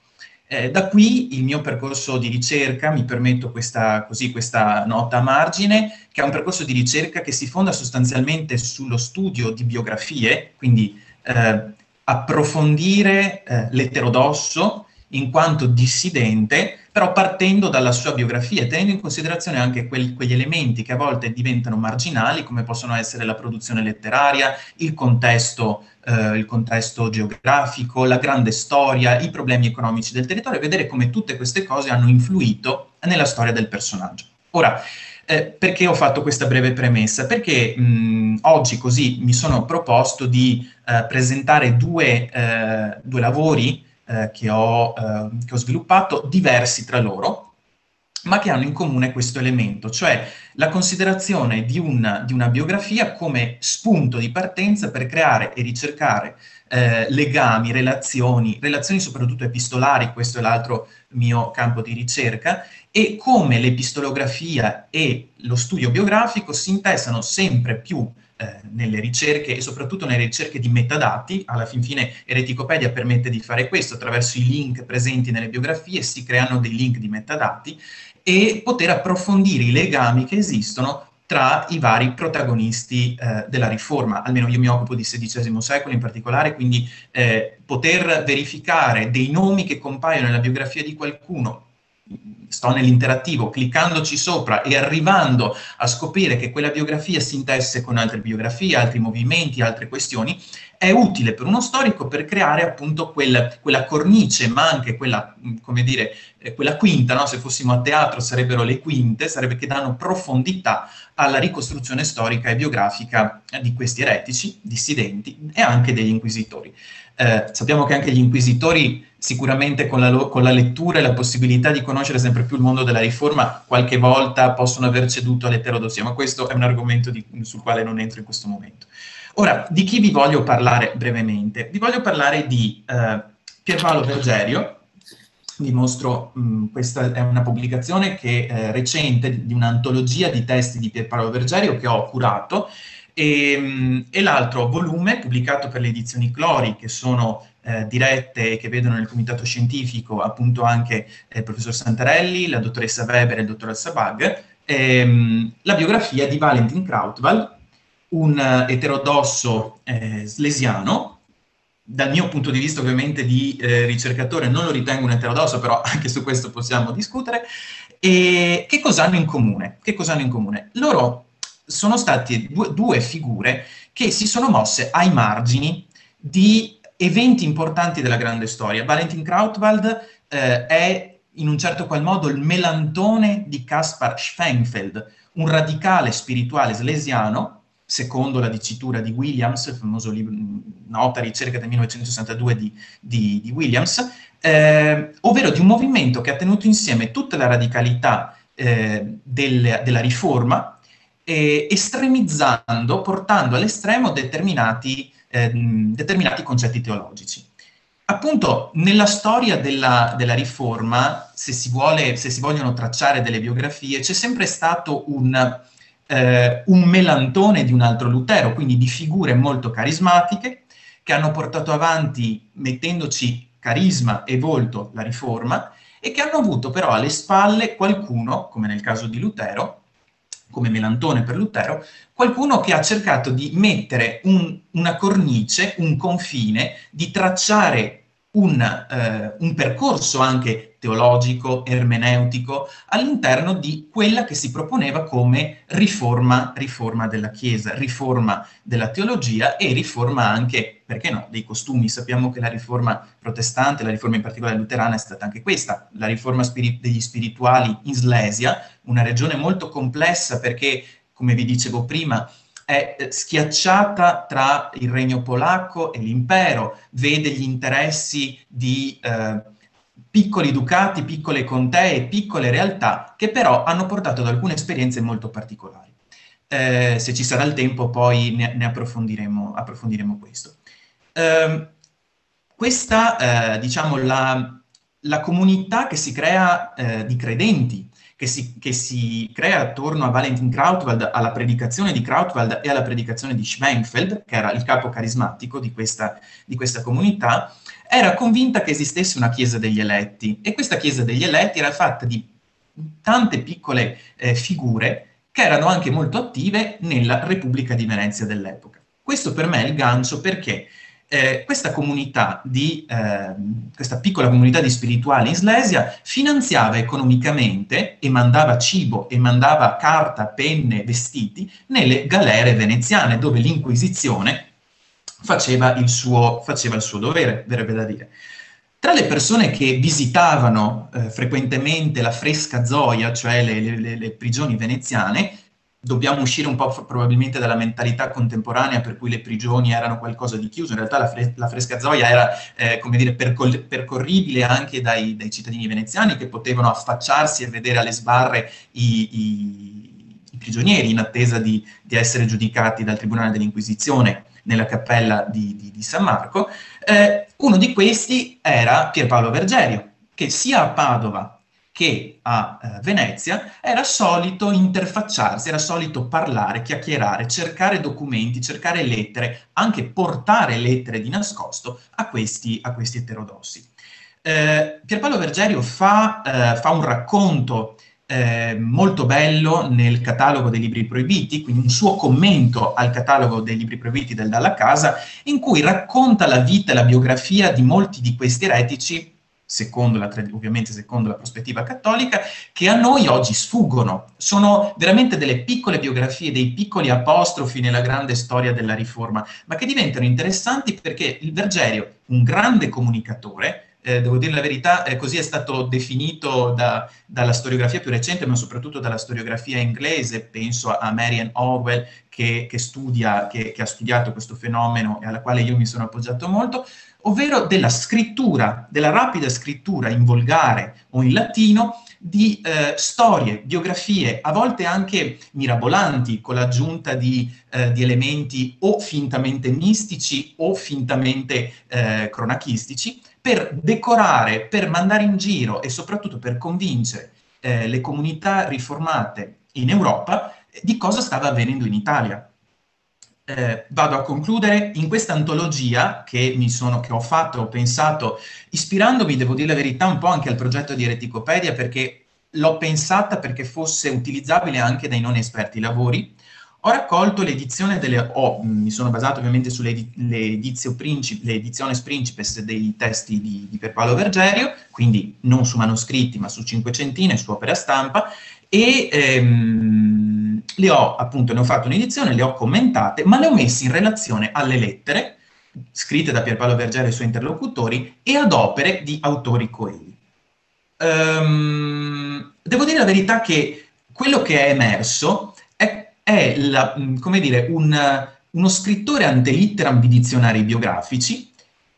Eh, da qui il mio percorso di ricerca, mi permetto questa, così, questa nota a margine, che è un percorso di ricerca che si fonda sostanzialmente sullo studio di biografie, quindi eh, approfondire eh, l'eterodosso in quanto dissidente, però partendo dalla sua biografia e tenendo in considerazione anche quel, quegli elementi che a volte diventano marginali, come possono essere la produzione letteraria, il contesto, eh, il contesto geografico, la grande storia, i problemi economici del territorio, e vedere come tutte queste cose hanno influito nella storia del personaggio. Ora, eh, perché ho fatto questa breve premessa? Perché mh, oggi così mi sono proposto di eh, presentare due, eh, due lavori eh, che ho, eh, che, ho, sviluppato, diversi tra loro, ma che hanno in comune questo elemento, cioè la considerazione di una, di una biografia come spunto di partenza per creare e ricercare eh, legami, relazioni, relazioni soprattutto epistolari, questo è l'altro mio campo di ricerca, e come l'epistolografia e lo studio biografico si intessano sempre più eh, nelle ricerche e soprattutto nelle ricerche di metadati, alla fin fine Ereticopedia permette di fare questo, attraverso i link presenti nelle biografie si creano dei link di metadati e poter approfondire i legami che esistono tra i vari protagonisti eh, della riforma. Almeno io mi occupo di XVI secolo in particolare, quindi eh, poter verificare dei nomi che compaiono nella biografia di qualcuno sto nell'interattivo, cliccandoci sopra e arrivando a scoprire che quella biografia si intesse con altre biografie, altri movimenti, altre questioni, è utile per uno storico per creare appunto quel, quella cornice, ma anche quella, come dire, eh, quella quinta, no? se fossimo a teatro sarebbero le quinte, sarebbe che danno profondità alla ricostruzione storica e biografica di questi eretici, dissidenti e anche degli inquisitori. Eh, sappiamo che anche gli inquisitori sicuramente con la, lo- con la, lettura e la possibilità di conoscere sempre più il mondo della riforma qualche volta possono aver ceduto all'eterodossia, ma questo è un argomento di, sul quale non entro in questo momento. Ora, di chi vi voglio parlare brevemente? Vi voglio parlare di eh, Pierpaolo Vergerio, vi mostro, mh, questa è una pubblicazione che, eh, recente di un'antologia di testi di Pierpaolo Vergerio che ho curato e, ehm, e l'altro volume pubblicato per le edizioni Clori, che sono eh, dirette e che vedono nel comitato scientifico appunto anche eh, il professor Santarelli, la dottoressa Weber e il dottor Sabag, ehm, la biografia di Valentin Krautwald, un uh, eterodosso eh, slesiano, dal mio punto di vista ovviamente di eh, ricercatore non lo ritengo un eterodosso, però (laughs) anche su questo possiamo discutere, e che cosa hanno in comune? Che cosa hanno in comune? Loro sono state due, due figure che si sono mosse ai margini di eventi importanti della grande storia. Valentin Krautwald eh, è in un certo qual modo il melantone di Caspar Schwenfeld, un radicale spirituale slesiano, secondo la dicitura di Williams, il famoso libro, nota ricerca del 1962 di, di, di Williams, eh, ovvero di un movimento che ha tenuto insieme tutta la radicalità eh, del, della riforma, eh, estremizzando, portando all'estremo determinati, eh, determinati concetti teologici. Appunto, nella storia della, della riforma, se si, vuole, se si, vogliono tracciare delle biografie, c'è sempre stato un, eh, un melantone di un altro Lutero, quindi di figure molto carismatiche che hanno portato avanti, mettendoci carisma e volto, la riforma, e che hanno avuto però alle spalle qualcuno, come nel caso di Lutero, come Melantone per Lutero, qualcuno che ha cercato di mettere un, una cornice, un confine, di tracciare un, eh, un, percorso anche teologico, ermeneutico, all'interno di quella che si proponeva come riforma, riforma della Chiesa, riforma della teologia e riforma anche, perché no, dei costumi. Sappiamo che la riforma protestante, la riforma in particolare luterana è stata anche questa, la riforma spiri- degli spirituali in Slesia, una regione molto complessa perché, come vi dicevo prima, è eh, schiacciata tra il regno polacco e l'impero, vede gli interessi di eh, piccoli ducati, piccole contee, piccole realtà che però hanno portato ad alcune esperienze molto particolari. Eh, se ci sarà il tempo poi ne, ne approfondiremo, approfondiremo, questo. Eh, questa, diciamo, la, la, comunità che si crea eh, di credenti che si, che si, crea attorno a Valentin Krautwald, alla predicazione di Krautwald e alla predicazione di Schwenfeld, che era il capo carismatico di questa, di questa comunità, era convinta che esistesse una Chiesa degli eletti e questa Chiesa degli eletti era fatta di tante piccole eh, figure che erano anche molto attive nella Repubblica di Venezia dell'epoca. Questo per me è il gancio perché eh, questa comunità di, eh, questa piccola comunità di spirituali in Slesia finanziava economicamente e mandava cibo e mandava carta, penne, vestiti nelle galere veneziane dove l'Inquisizione faceva il suo, faceva il suo dovere, verrebbe da dire. Tra le persone che visitavano eh, frequentemente la fresca Zoia, cioè le, le, le, prigioni veneziane, dobbiamo uscire un po' probabilmente dalla mentalità contemporanea per cui le prigioni erano qualcosa di chiuso, in realtà la, fre- la fresca Zoia era, eh, come dire, percol- percorribile anche dai, dai, cittadini veneziani che potevano affacciarsi e vedere alle sbarre i, i, i prigionieri in attesa di, di essere giudicati dal Tribunale dell'Inquisizione nella cappella di, di, di San Marco, eh, uno di questi era Pierpaolo Vergerio, che sia a Padova che a eh, Venezia era solito interfacciarsi, era solito parlare, chiacchierare, cercare documenti, cercare lettere, anche portare lettere di nascosto a questi, a questi eterodossi. Eh, Pierpaolo Vergerio fa, eh, fa un racconto eh, molto bello nel catalogo dei libri proibiti, quindi un suo commento al catalogo dei libri proibiti del Dalla Casa, in cui racconta la vita e la biografia di molti di questi eretici, secondo la, ovviamente secondo la prospettiva cattolica, che a noi oggi sfuggono. Sono veramente delle piccole biografie, dei piccoli apostrofi nella grande storia della Riforma, ma che diventano interessanti perché il Vergerio, un grande comunicatore, eh, devo dire la verità, eh, così è stato definito da, dalla storiografia più recente, ma soprattutto dalla storiografia inglese, penso a Marian Orwell che, che, studia, che, che ha studiato questo fenomeno e alla quale io mi sono appoggiato molto, ovvero della scrittura, della rapida scrittura in volgare o in latino di eh, storie, biografie, a volte anche mirabolanti, con l'aggiunta di, eh, di elementi o fintamente mistici o fintamente eh, cronachistici, per decorare, per mandare in giro e soprattutto per convincere eh, le comunità riformate in Europa eh, di cosa stava avvenendo in Italia. Eh, vado a concludere. In questa antologia che, sono, che ho fatto, ho pensato, ispirandomi, devo dire la verità, un po' anche al progetto di Ereticopedia perché l'ho pensata perché fosse utilizzabile anche dai non esperti lavori ho raccolto l'edizione delle... Oh, mi sono basato ovviamente sull'edizione princip, principes dei testi di, di Pierpaolo Vergerio, quindi non su manoscritti ma su cinquecentine, su opera stampa, e ehm, le ho appunto, ne ho fatto un'edizione, le ho commentate, ma le ho messe in relazione alle lettere scritte da Pierpaolo Vergerio e i suoi interlocutori e ad opere di autori coeli. Um, devo dire la verità che quello che è emerso è la, mm, come dire, un, uno scrittore ante litteram di dizionari biografici,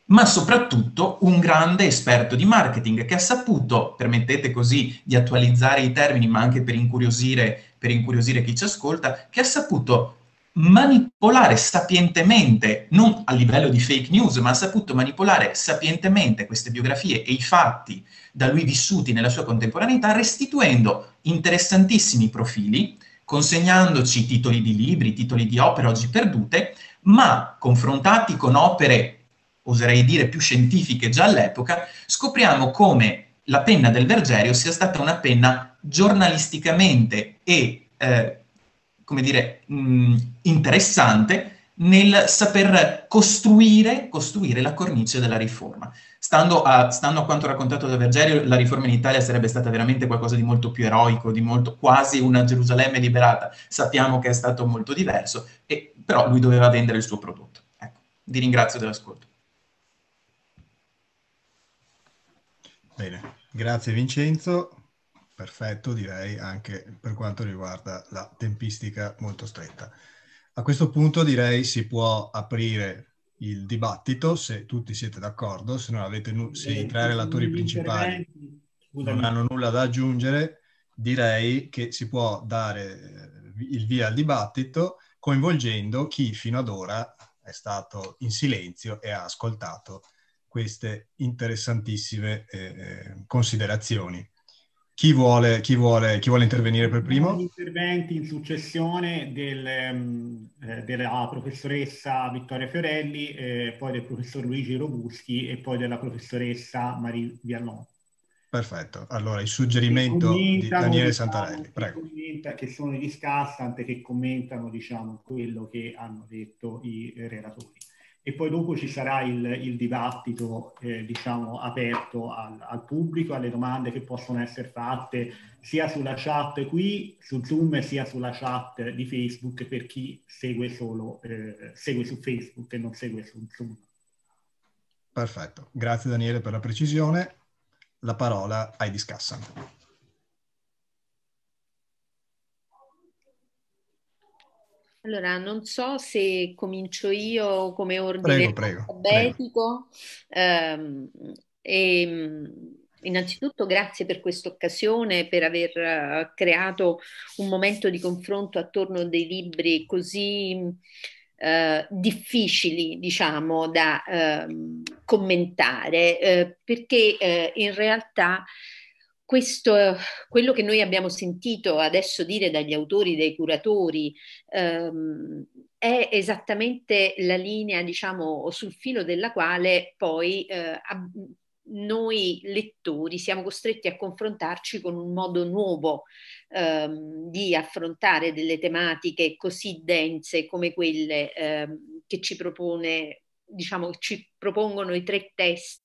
ma soprattutto un grande esperto di marketing che ha saputo, permettete così di attualizzare i termini, ma anche per incuriosire, per incuriosire chi ci ascolta, che ha saputo manipolare sapientemente, non a livello di fake news, ma ha saputo manipolare sapientemente queste biografie e i fatti da lui vissuti nella sua contemporaneità, restituendo interessantissimi profili consegnandoci titoli di libri, titoli di opere oggi perdute, ma confrontati con opere, oserei dire, più scientifiche già all'epoca, scopriamo come la penna del Vergerio sia stata una penna giornalisticamente e, eh, come dire, mh, interessante nel saper costruire, costruire la cornice della riforma. Stando a, stando a, quanto raccontato da Vergerio, la riforma in Italia sarebbe stata veramente qualcosa di molto più eroico, di molto quasi una Gerusalemme liberata. Sappiamo che è stato molto diverso, e, però lui doveva vendere il suo prodotto. Ecco, vi ringrazio dell'ascolto. Bene, grazie Vincenzo. Perfetto, direi anche per quanto riguarda la tempistica molto stretta. A questo punto direi si può aprire il dibattito, se tutti siete d'accordo, se, non avete nu- se i tre relatori principali non hanno nulla da aggiungere, direi che si può dare eh, il via al dibattito coinvolgendo chi fino ad ora è stato in silenzio e ha ascoltato queste interessantissime eh, eh considerazioni. Chi vuole, chi, vuole, chi vuole, intervenire per primo? Gli interventi in successione del, um, eh, della professoressa Vittoria Fiorelli, eh, poi del professor Luigi Robusti e poi della professoressa Marie Viallon. Perfetto, allora il suggerimento di Daniele diciamo, Santarelli, prego. Che sono i discussant che commentano diciamo, quello che hanno detto i relatori. E poi dopo ci sarà il, il dibattito eh, diciamo aperto al, al, pubblico, alle domande che possono essere fatte sia sulla chat qui su Zoom sia sulla chat di Facebook per chi segue solo eh, segue su Facebook e non segue su Zoom. Perfetto, grazie Daniele per la precisione. La parola ai Discussion. Allora, non so se comincio io come ordine prego, alfabetico. Ehm, e, innanzitutto grazie per questa occasione, per aver uh, creato un momento di confronto attorno a dei libri così uh, difficili, diciamo, da uh, commentare, perché in realtà questo, quello che noi abbiamo sentito adesso dire dagli autori, dai curatori, ehm, è esattamente la linea, diciamo, sul filo della quale poi eh, ab- noi lettori siamo costretti a confrontarci con un modo nuovo ehm, di affrontare delle tematiche così dense come quelle ehm, che ci propone, diciamo, ci propongono i tre testi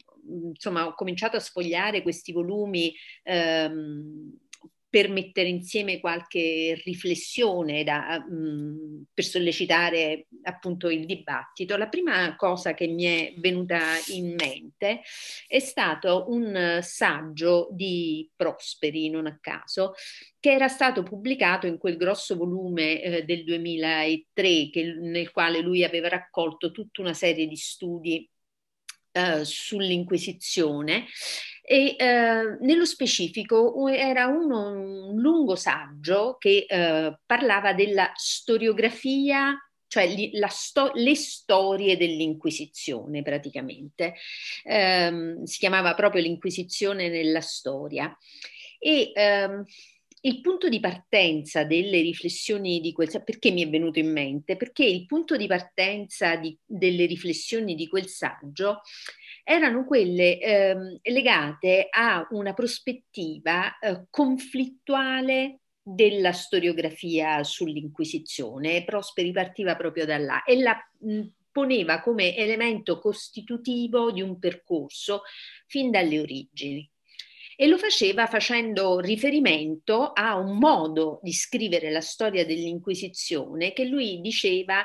insomma, ho cominciato a sfogliare questi volumi ehm, per mettere insieme qualche riflessione da, mh, per sollecitare appunto il dibattito, la prima cosa che mi è venuta in mente è stato un saggio di Prosperi, non a caso, che era stato pubblicato in quel grosso volume eh, del 2003, che, nel quale lui aveva raccolto tutta una serie di studi eh, sull'Inquisizione e eh, nello specifico era uno, un lungo saggio che eh, parlava della storiografia cioè li, sto- le storie dell'Inquisizione praticamente. Um, si chiamava proprio l'Inquisizione nella storia. E um, il punto di partenza delle riflessioni di quel perché mi è venuto in mente? Perché il punto di partenza di, delle riflessioni di quel saggio erano quelle eh, legate a una prospettiva eh, conflittuale della storiografia sull'Inquisizione. Prosperi partiva proprio da là e la mh, poneva come elemento costitutivo di un percorso fin dalle origini e lo faceva facendo riferimento a un modo di scrivere la storia dell'Inquisizione che lui diceva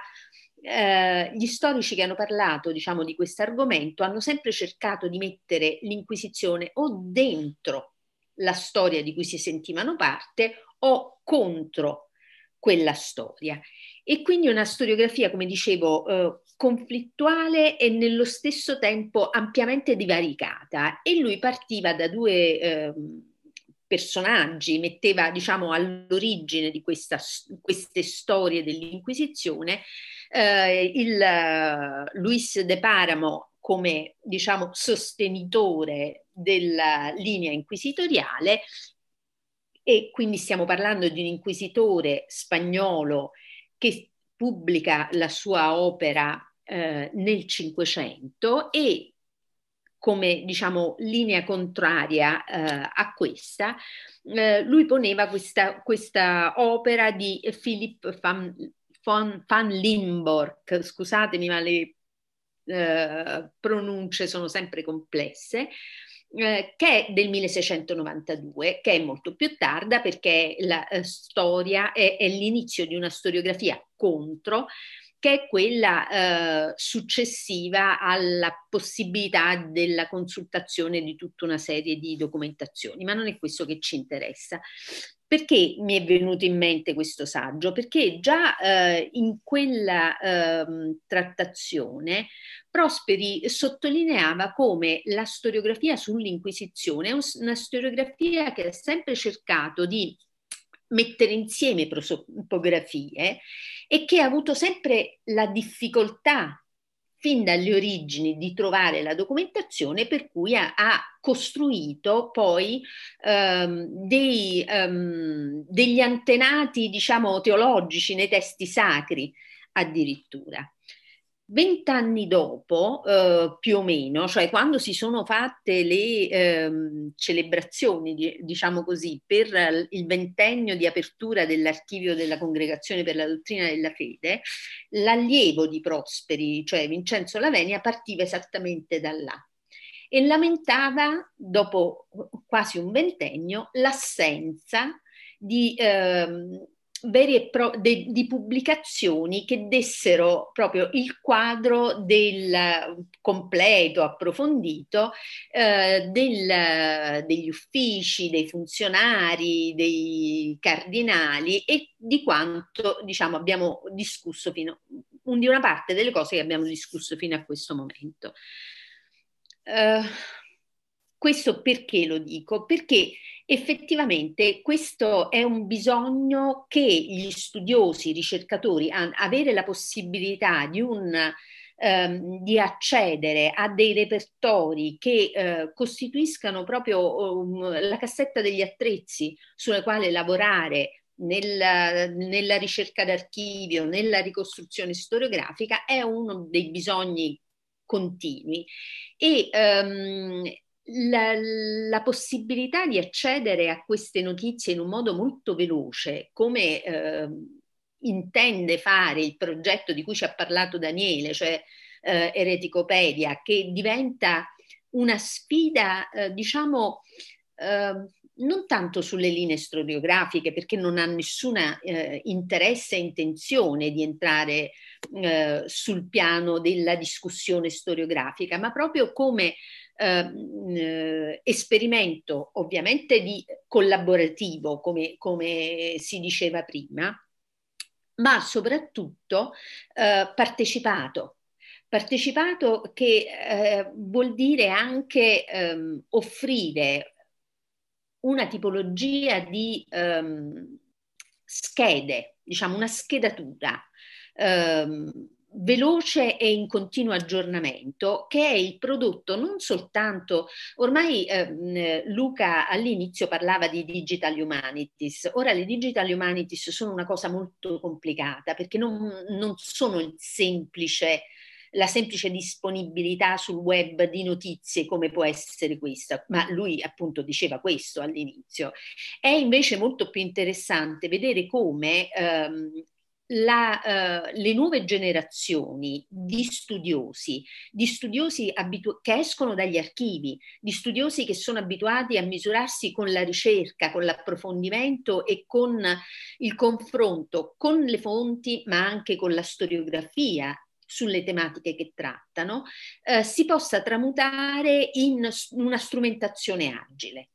eh, gli storici che hanno parlato diciamo, di questo argomento hanno sempre cercato di mettere l'Inquisizione o dentro la storia di cui si sentivano parte o contro quella storia. E quindi una storiografia, come dicevo, eh, conflittuale e nello stesso tempo ampiamente divaricata. E lui partiva da due eh, personaggi, metteva diciamo all'origine di questa, queste storie dell'Inquisizione eh, il uh, Luis de Paramo come diciamo sostenitore della linea inquisitoriale e quindi stiamo parlando di un inquisitore spagnolo che pubblica la sua opera eh, nel Cinquecento e come diciamo linea contraria eh, a questa, eh, lui poneva questa, questa, opera di Philip van, van, van Limborg, scusatemi ma le eh, pronunce sono sempre complesse, eh, che è del 1692, che è molto più tarda perché la eh, storia è, è l'inizio di una storiografia contro che è quella eh, successiva alla possibilità della consultazione di tutta una serie di documentazioni, ma non è questo che ci interessa. Perché mi è venuto in mente questo saggio? Perché già eh, in quella eh, trattazione Prosperi sottolineava come la storiografia sull'Inquisizione è una storiografia che ha sempre cercato di mettere insieme prosopografie e che ha avuto sempre la difficoltà fin dalle origini di trovare la documentazione per cui ha, ha costruito poi um, dei, um, degli antenati, diciamo, teologici nei testi sacri addirittura. Vent'anni dopo, eh, più o meno, cioè quando si sono fatte le eh, celebrazioni, di, diciamo così, per il ventennio di apertura dell'archivio della Congregazione per la Dottrina della Fede, l'allievo di Prosperi, cioè Vincenzo Lavenia, partiva esattamente da là e lamentava, dopo quasi un ventennio, l'assenza di... Eh, veri pro, de, di pubblicazioni che dessero proprio il quadro del completo, approfondito eh, del, degli uffici, dei funzionari, dei cardinali e di quanto diciamo abbiamo discusso fino di una parte delle cose che abbiamo discusso fino a questo momento. Uh, questo perché lo dico? Perché effettivamente questo è un bisogno che gli studiosi, i ricercatori, hanno, avere la possibilità di, un, ehm, di accedere a dei repertori che eh, costituiscano proprio um, la cassetta degli attrezzi sulla quale lavorare nella, nella ricerca d'archivio, nella ricostruzione storiografica, è uno dei bisogni continui. E, um, la, la, possibilità di accedere a queste notizie in un modo molto veloce, come eh, intende fare il progetto di cui ci ha parlato Daniele, cioè eh, Ereticopedia, che diventa una sfida, eh, diciamo, ehm, non tanto sulle linee storiografiche, perché non ha nessun eh, interesse e intenzione di entrare eh, sul piano della discussione storiografica, ma proprio come eh, esperimento ovviamente di collaborativo, come, come si diceva prima, ma soprattutto eh, partecipato. Partecipato che eh, vuol dire anche ehm, offrire una tipologia di ehm, schede, diciamo una schedatura ehm, veloce e in continuo aggiornamento, che è il prodotto non soltanto, ormai eh, Luca all'inizio parlava di digital humanities, ora le digital humanities sono una cosa molto complicata perché non, non sono semplice la semplice disponibilità sul web di notizie come può essere questa, ma lui appunto diceva questo all'inizio. È invece molto più interessante vedere come ehm, la, uh, le nuove generazioni di studiosi, di studiosi abitu- che escono dagli archivi, di studiosi che sono abituati a misurarsi con la ricerca, con l'approfondimento e con il confronto con le fonti, ma anche con la storiografia sulle tematiche che trattano, eh, si possa tramutare in una strumentazione agile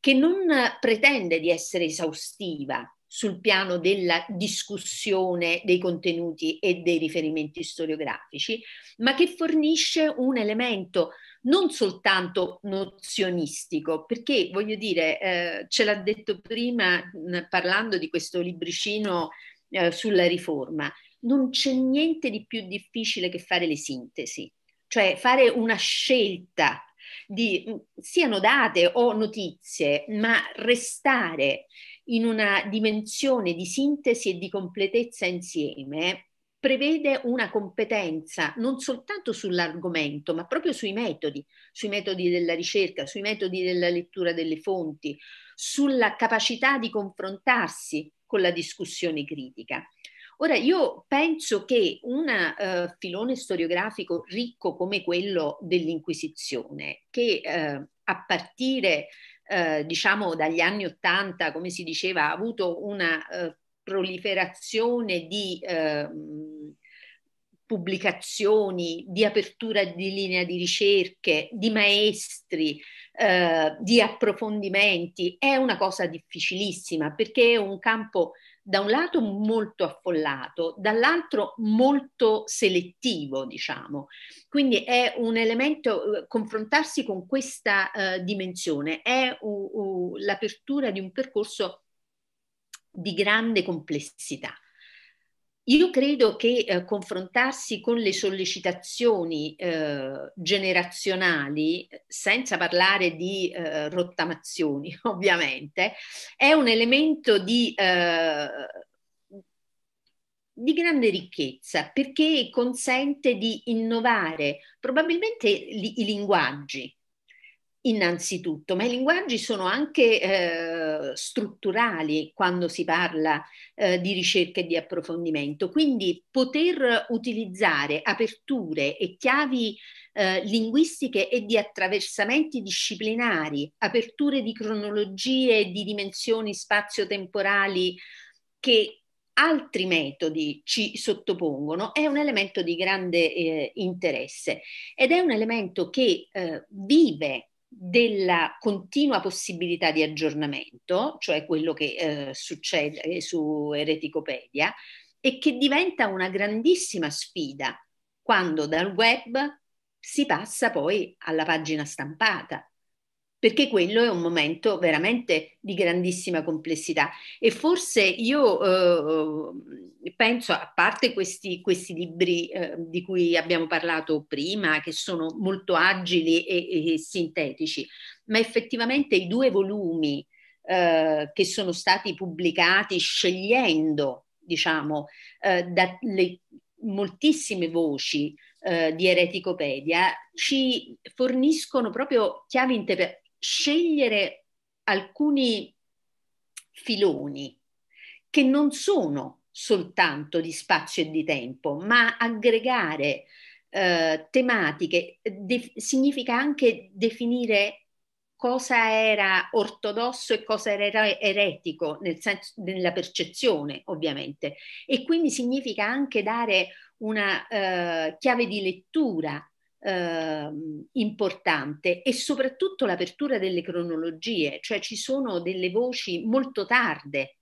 che non pretende di essere esaustiva, sul piano della discussione dei contenuti e dei riferimenti storiografici, ma che fornisce un elemento non soltanto nozionistico, perché voglio dire, eh, ce l'ha detto prima mh, parlando di questo libricino eh, sulla riforma, non c'è niente di più difficile che fare le sintesi, cioè fare una scelta di, siano date o notizie, ma restare in una dimensione di sintesi e di completezza insieme prevede una competenza non soltanto sull'argomento, ma proprio sui metodi, sui metodi della ricerca, sui metodi della lettura delle fonti, sulla capacità di confrontarsi con la discussione critica. Ora, io penso che un uh, filone storiografico ricco come quello dell'Inquisizione, che uh, a partire, uh, diciamo, dagli anni Ottanta, come si diceva, ha avuto una proliferazione di ehm, pubblicazioni, di apertura di linea di ricerche, di maestri, eh, di approfondimenti, è una cosa difficilissima perché è un campo da un lato molto affollato, dall'altro molto selettivo, diciamo. Quindi è un elemento, eh, confrontarsi con questa uh, dimensione è uh, uh, l'apertura di un percorso di grande complessità. Io credo che eh, confrontarsi con le sollecitazioni eh, generazionali, senza parlare di eh, rottamazioni (laughs) ovviamente, è un elemento di, eh, di grande ricchezza perché consente di innovare probabilmente li, i linguaggi innanzitutto, ma i linguaggi sono anche eh, strutturali quando si parla eh, di ricerca e di approfondimento, quindi poter utilizzare aperture e chiavi eh, linguistiche e di attraversamenti disciplinari, aperture di cronologie e di dimensioni spazio-temporali che altri metodi ci sottopongono è un elemento di grande eh, interesse. Ed è un elemento che eh, vive della continua possibilità di aggiornamento, cioè quello che eh, succede su Ereticopedia, e che diventa una grandissima sfida quando dal web si passa poi alla pagina stampata perché quello è un momento veramente di grandissima complessità. E forse io eh, penso, a parte questi, questi libri eh, di cui abbiamo parlato prima, che sono molto agili e, e sintetici, ma effettivamente i due volumi eh, che sono stati pubblicati scegliendo, diciamo, eh, dalle moltissime voci eh, di Ereticopedia ci forniscono proprio chiavi inter- scegliere alcuni filoni che non sono soltanto di spazio e di tempo, ma aggregare eh, tematiche de- significa anche definire cosa era ortodosso e cosa era eretico nel senso, nella percezione ovviamente. E quindi significa anche dare una eh, chiave di lettura eh, importante e soprattutto l'apertura delle cronologie, cioè ci sono delle voci molto tarde,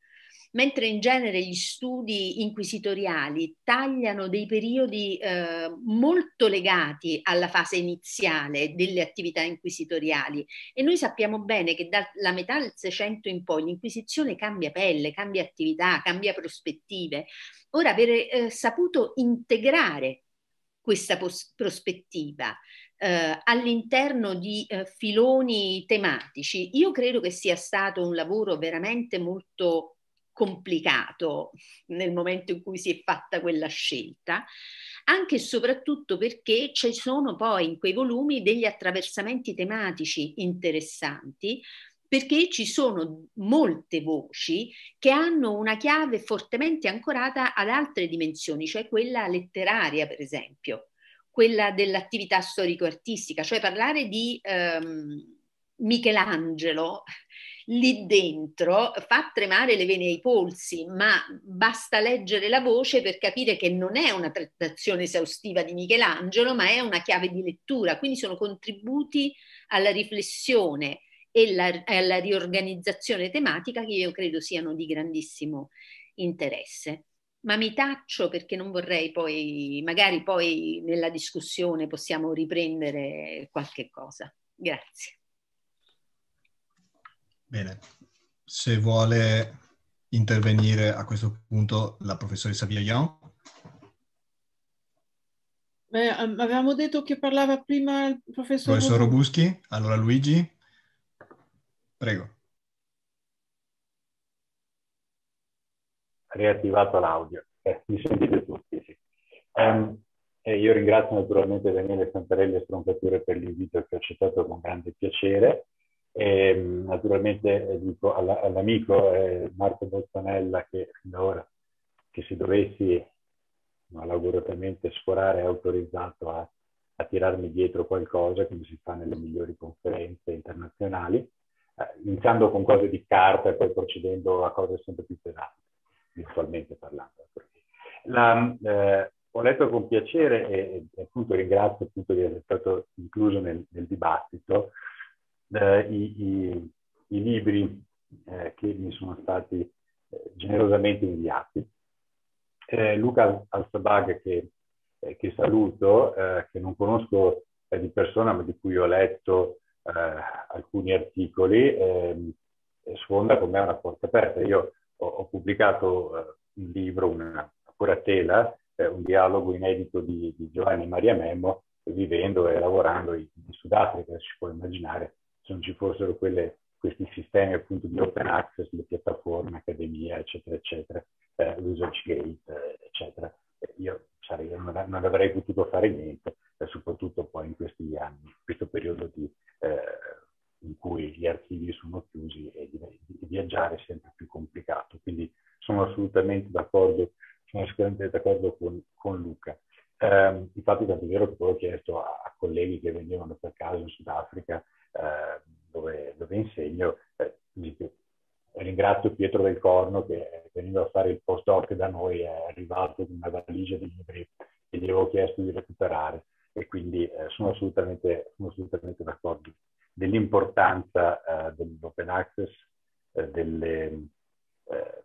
mentre in genere gli studi inquisitoriali tagliano dei periodi eh, molto legati alla fase iniziale delle attività inquisitoriali e noi sappiamo bene che dalla metà del Seicento in poi l'inquisizione cambia pelle, cambia attività, cambia prospettive. Ora, aver eh, saputo integrare questa pos- prospettiva eh, all'interno di eh, filoni tematici, io credo che sia stato un lavoro veramente molto complicato nel momento in cui si è fatta quella scelta, anche e soprattutto perché ci sono poi in quei volumi degli attraversamenti tematici interessanti, perché ci sono molte voci che hanno una chiave fortemente ancorata ad altre dimensioni, cioè quella letteraria, per esempio, quella dell'attività storico-artistica, cioè parlare di ehm, Michelangelo lì dentro fa tremare le vene ai polsi, ma basta leggere la voce per capire che non è una trattazione esaustiva di Michelangelo, ma è una chiave di lettura, quindi sono contributi alla riflessione e la, alla riorganizzazione tematica che io credo siano di grandissimo interesse. Ma mi taccio perché non vorrei poi, magari poi nella discussione possiamo riprendere qualche cosa. Grazie. Bene, se vuole intervenire a questo punto la professoressa. Beh, avevamo detto che parlava prima il professor, professor Robuschi. Allora Luigi, prego. Riattivato l'audio. Eh, mi sentite tutti, sì. Um, eh, io ringrazio naturalmente Daniele Santarelli e Stroncature per l'invito che ho accettato con grande piacere. E, naturalmente eh, dico alla, all'amico eh, Marco Bottanella che da ora che se dovessi malauguratamente sforare è autorizzato a, a, tirarmi dietro qualcosa come si fa nelle migliori conferenze internazionali, eh, iniziando con cose di carta e poi procedendo a cose sempre più pesanti, virtualmente parlando. La, eh, ho letto con piacere e, e appunto ringrazio appunto di essere stato incluso nel, nel dibattito eh, i, i, i, libri eh, che mi sono stati eh, generosamente inviati. Luca Alsabag, che, che saluto, che non conosco di persona ma di cui ho letto alcuni articoli, ehm, sfonda con me una porta aperta. Io ho, ho pubblicato un libro, una curatela, un dialogo inedito di, di Giovanni Maria Memmo, vivendo e lavorando in, in Sudafrica, si può immaginare se non ci fossero quelle, questi sistemi appunto di open access, le piattaforme, accademia, eccetera, eccetera, eh, ResearchGate, eh, eccetera. Io sarei, non, non, avrei potuto fare niente, eh, soprattutto poi in questi anni, in questo periodo di, eh, in cui gli archivi sono chiusi e di, di, viaggiare è sempre più complicato. Quindi sono assolutamente d'accordo, sono assolutamente d'accordo con, con Luca. Eh, infatti, tanto è vero che poi ho chiesto a, a colleghi che venivano per caso in Sudafrica eh, dove, dove, insegno. Eh, ringrazio Pietro del Corno che venendo a fare il postdoc da noi è arrivato con una valigia di libri che gli avevo chiesto di recuperare e quindi eh, sono, assolutamente, sono, assolutamente, d'accordo dell'importanza eh, dell'open access, eh, delle, eh,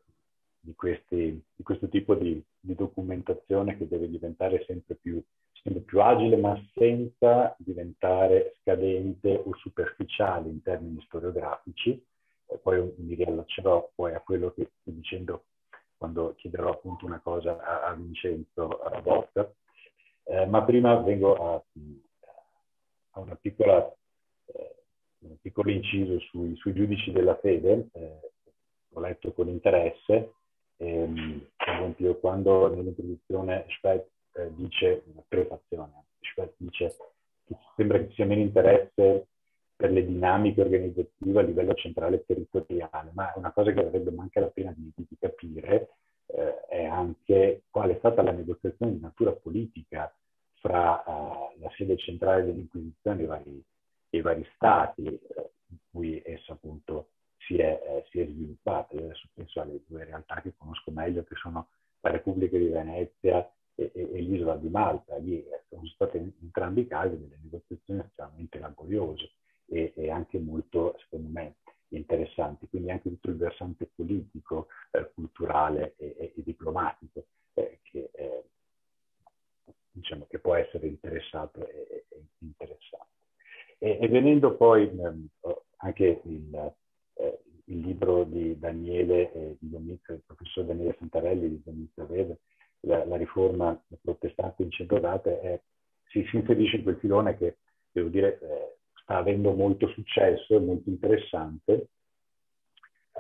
di, questi, di, questo tipo di, di, documentazione che deve diventare sempre più sempre più agile, ma senza diventare scadente o superficiale in termini storiografici. E poi mi riallaccerò poi a quello che sto dicendo quando chiederò appunto una cosa a, a Vincenzo a Botta. Eh, ma prima vengo a, a una piccola, eh, un piccolo inciso sui, sui giudici della fede. Eh, ho letto con interesse, ehm, per esempio quando nell'introduzione Spett eh, dice, una prefazione, dice che sembra che sia meno interesse per le dinamiche organizzative a livello centrale e territoriale, ma una cosa che avrebbe anche la pena di, di capire eh, è anche qual è stata la negoziazione di natura politica fra uh, la sede centrale dell'Inquisizione e i vari, i vari stati eh, in cui essa appunto si è, eh, si è sviluppata. Io adesso penso alle due realtà che conosco meglio, che sono la Repubblica di Venezia e, e, e l'isola di Malta. Lì eh, sono state entrambi i casi delle negoziazioni estremamente laboriose e, e, anche molto, secondo me, interessanti. Quindi anche tutto il versante politico, eh, culturale e, e diplomatico eh, che, eh, diciamo, che, può essere interessato e, interessante. E, venendo poi ehm, anche il, eh, il, libro di Daniele, di Domizio, il professor Daniele Santarelli di Domizio Vede, la, la riforma protestante in centrodate è, si, si, inserisce in quel filone che, devo dire, eh, sta avendo molto successo, è molto interessante,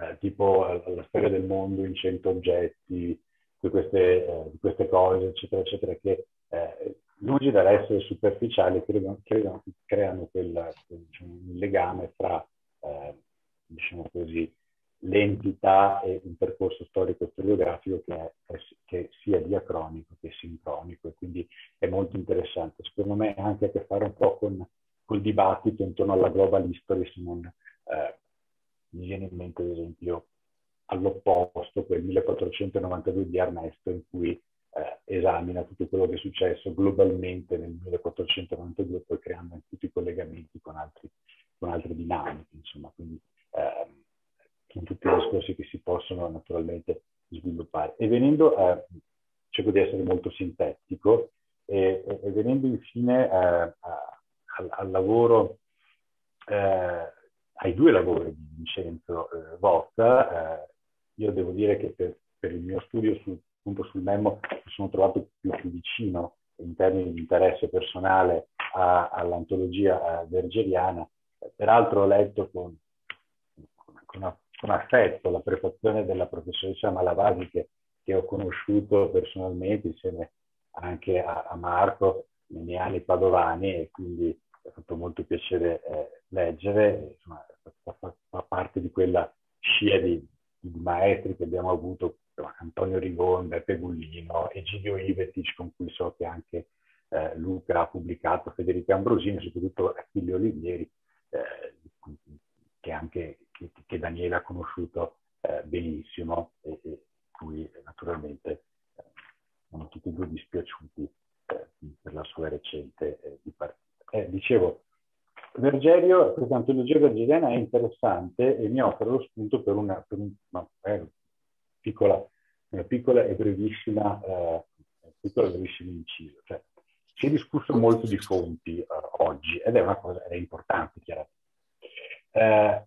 eh, tipo eh, la storia del mondo in cento oggetti, di queste, eh, queste cose, eccetera, eccetera, che eh, lungi dall'essere superficiali creano, creano, creano quel, diciamo, un legame fra, eh, diciamo così, l'entità e un percorso storico-storiografico che, è, che sia diacronico che sincronico e quindi è molto interessante. Secondo me ha anche a che fare un po' con col dibattito intorno alla global history, se non eh, mi viene in mente ad esempio all'opposto quel 1492 di Ernesto in cui eh, esamina tutto quello che è successo globalmente nel 1492 poi creando tutti i collegamenti con, altri, con altre dinamiche insomma quindi eh, in tutti i discorsi che si possono naturalmente sviluppare. E venendo, eh, cerco di essere molto sintetico, e, e, e venendo infine eh, a, al, al, lavoro, eh, ai due lavori di Vincenzo eh, Votta, eh, io devo dire che per, per il mio studio sul, appunto sul memo mi sono trovato più, più vicino in termini di interesse personale a, all'antologia vergeriana. Peraltro ho letto con, con, con, affetto la prefazione della professoressa Malavasi che, che ho conosciuto personalmente insieme anche a, a Marco negli anni padovani e quindi è fatto molto piacere eh, leggere, insomma, fa, fa, parte di quella scia di, di maestri che abbiamo avuto, Antonio Rigon, Beppe Gullino, Egidio Ivetic, con cui so che anche eh, Luca ha pubblicato, Federica Ambrosini, soprattutto Achille Olivieri, eh, che anche che, che Daniele ha conosciuto eh, benissimo e, e cui naturalmente eh, sono tutti e due dispiaciuti eh, per la sua recente eh, dipartita. Dicevo, Vergerio, questa antologia vergeriana è interessante e mi offre lo spunto per una, per un, una, piccola, una piccola e brevissima, eh, piccola e brevissima inciso. Cioè, si è discusso molto di fonti eh, oggi ed è una cosa è importante chiaramente. Eh,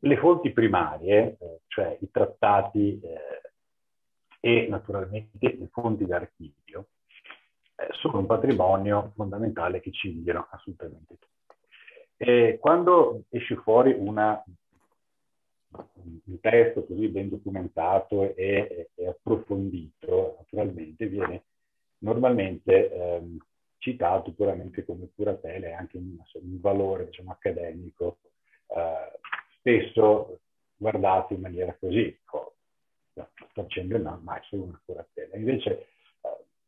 le fonti primarie, eh, cioè i trattati eh, e naturalmente le fonti d'archivio, eh, sono un patrimonio fondamentale che ci guidano assolutamente tutti. E quando esce fuori una, un testo così ben documentato e, e approfondito, naturalmente viene normalmente ehm, citato puramente come curatela e anche un, un valore diciamo, accademico, eh, spesso guardato in maniera così, sto facendo no, ma è solo una curatela. Invece eh,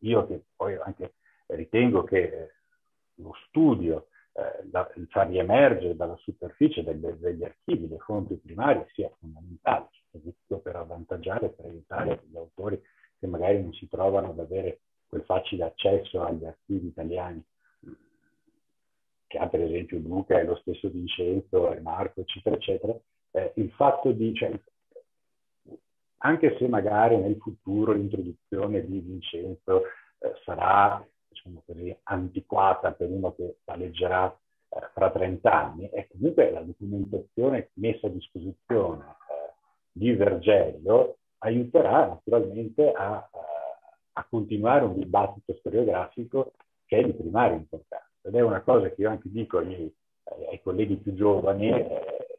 io che poi anche ritengo che lo studio, eh, il far riemergere dalla superficie degli, degli archivi le fonti primarie sia fondamentale, soprattutto per avvantaggiare, per aiutare gli autori che magari non si trovano ad avere quel facile accesso agli archivi italiani. Che ha per esempio Luca e lo stesso Vincenzo e Marco, eccetera, eccetera, eh, il fatto di, cioè, anche se magari nel futuro l'introduzione di Vincenzo eh, sarà, diciamo così, antiquata per uno che la leggerà eh, fra 30 anni, è comunque la documentazione messa a disposizione eh, di Vergello aiuterà naturalmente a a continuare un dibattito storiografico che è di primaria importanza. Ed è una cosa che io anche dico ai, ai colleghi più giovani, eh,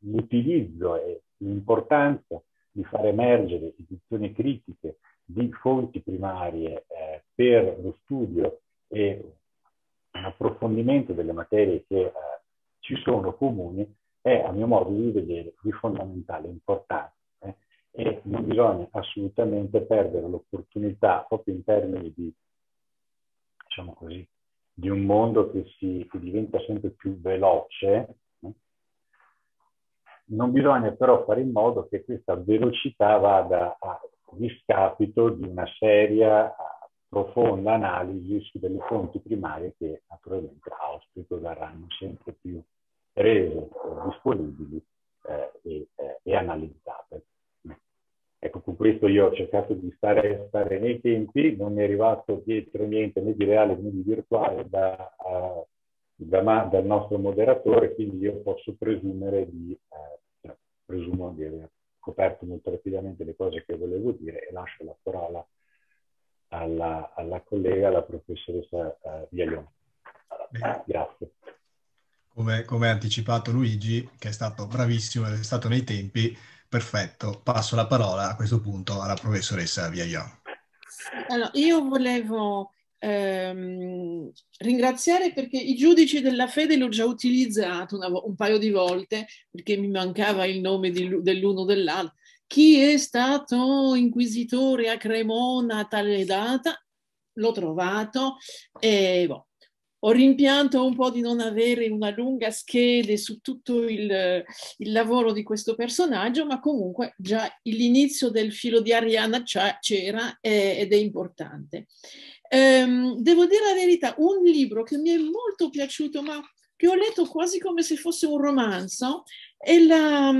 l'utilizzo e l'importanza di far emergere istituzioni critiche di fonti primarie eh, per lo studio e un approfondimento delle materie che eh, ci sono comuni è, a mio modo di vedere, di fondamentale importanza e non bisogna assolutamente perdere l'opportunità, proprio in termini di, diciamo così, di un mondo che, si, che diventa sempre più veloce, non bisogna però fare in modo che questa velocità vada a discapito di una seria, profonda analisi su delle fonti primarie che naturalmente auspico verranno sempre più rese disponibili eh, e, eh, e analizzate. Ecco, con questo io ho cercato di stare, stare nei tempi, non mi è arrivato dietro niente né di reale né di virtuale da, uh, da dal nostro moderatore, quindi io posso presumere di, uh, presumo di aver coperto molto rapidamente le cose che volevo dire e lascio la parola alla, alla collega, la professoressa uh, Viaglione. Grazie. Come, come ha anticipato Luigi, che è stato bravissimo ed è stato nei tempi, Perfetto, passo la parola a questo punto alla professoressa Viagliò. Allora, io volevo ehm, ringraziare perché i giudici della fede l'ho già utilizzato una, un paio di volte perché mi mancava il nome di, dell'uno dell'altro. Chi è stato inquisitore a Cremona a tale data? L'ho trovato e boh, ho rimpianto un po' di non avere una lunga scheda su tutto il, il lavoro di questo personaggio, ma comunque già l'inizio del filo di Arianna c'era ed è importante. Um, devo dire la verità, un libro che mi è molto piaciuto, ma che ho letto quasi come se fosse un romanzo, è la,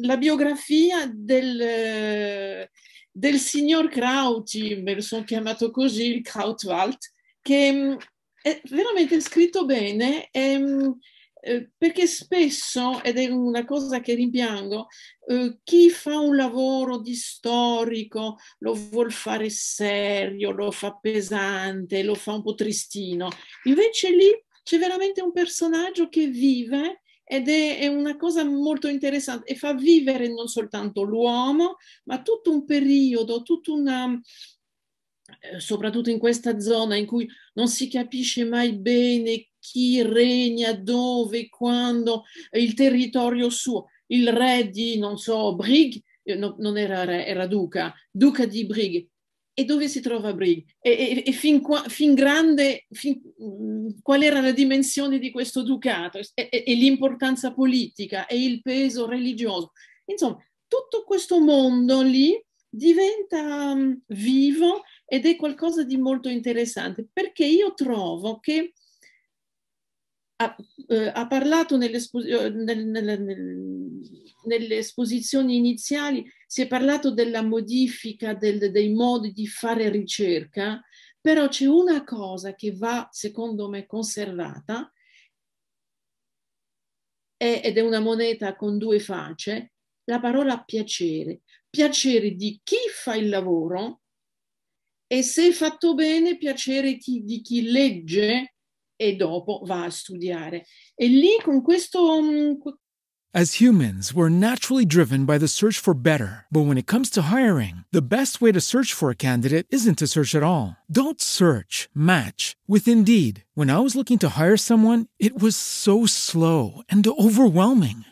la biografia del, del signor Krauti, me lo sono chiamato così, il Krautwald, che è veramente scritto bene. È, eh, perché spesso, ed è una cosa che rimpiango, eh, chi fa un lavoro di storico lo vuol fare serio, lo fa pesante, lo fa un po' tristino. Invece lì c'è veramente un personaggio che vive ed è, è, una cosa molto interessante e fa vivere non soltanto l'uomo, ma tutto un periodo, tutta una, eh, soprattutto in questa zona in cui non si capisce mai bene chi regna, dove, quando, il territorio suo. Il re di, non so, Brig, eh, no, non era re, era duca, duca di Brig. E dove si trova Brig? E, e, e fin, qua, fin, grande, fin, mm, qual era la dimensione di questo ducato? E, e l'importanza politica e il peso religioso. Insomma, tutto questo mondo lì diventa um, vivo ed è qualcosa di molto interessante perché io trovo che ha, eh, ha parlato nelle, eh, nel, nel, nel, nelle, esposizioni iniziali, si è parlato della modifica del, dei modi di fare ricerca, però c'è una cosa che va, secondo me, conservata ed è una moneta con due facce, la parola piacere. Piacere di chi fa il lavoro e se fatto bene, piacere di chi legge e dopo va a studiare. E lì con questo... Mm, As humans, we're naturally driven by the search for better. But when it comes to hiring, the best way to search for a candidate isn't to search at all. Don't search, match with Indeed. When I was looking to hire someone, it was so slow and overwhelming.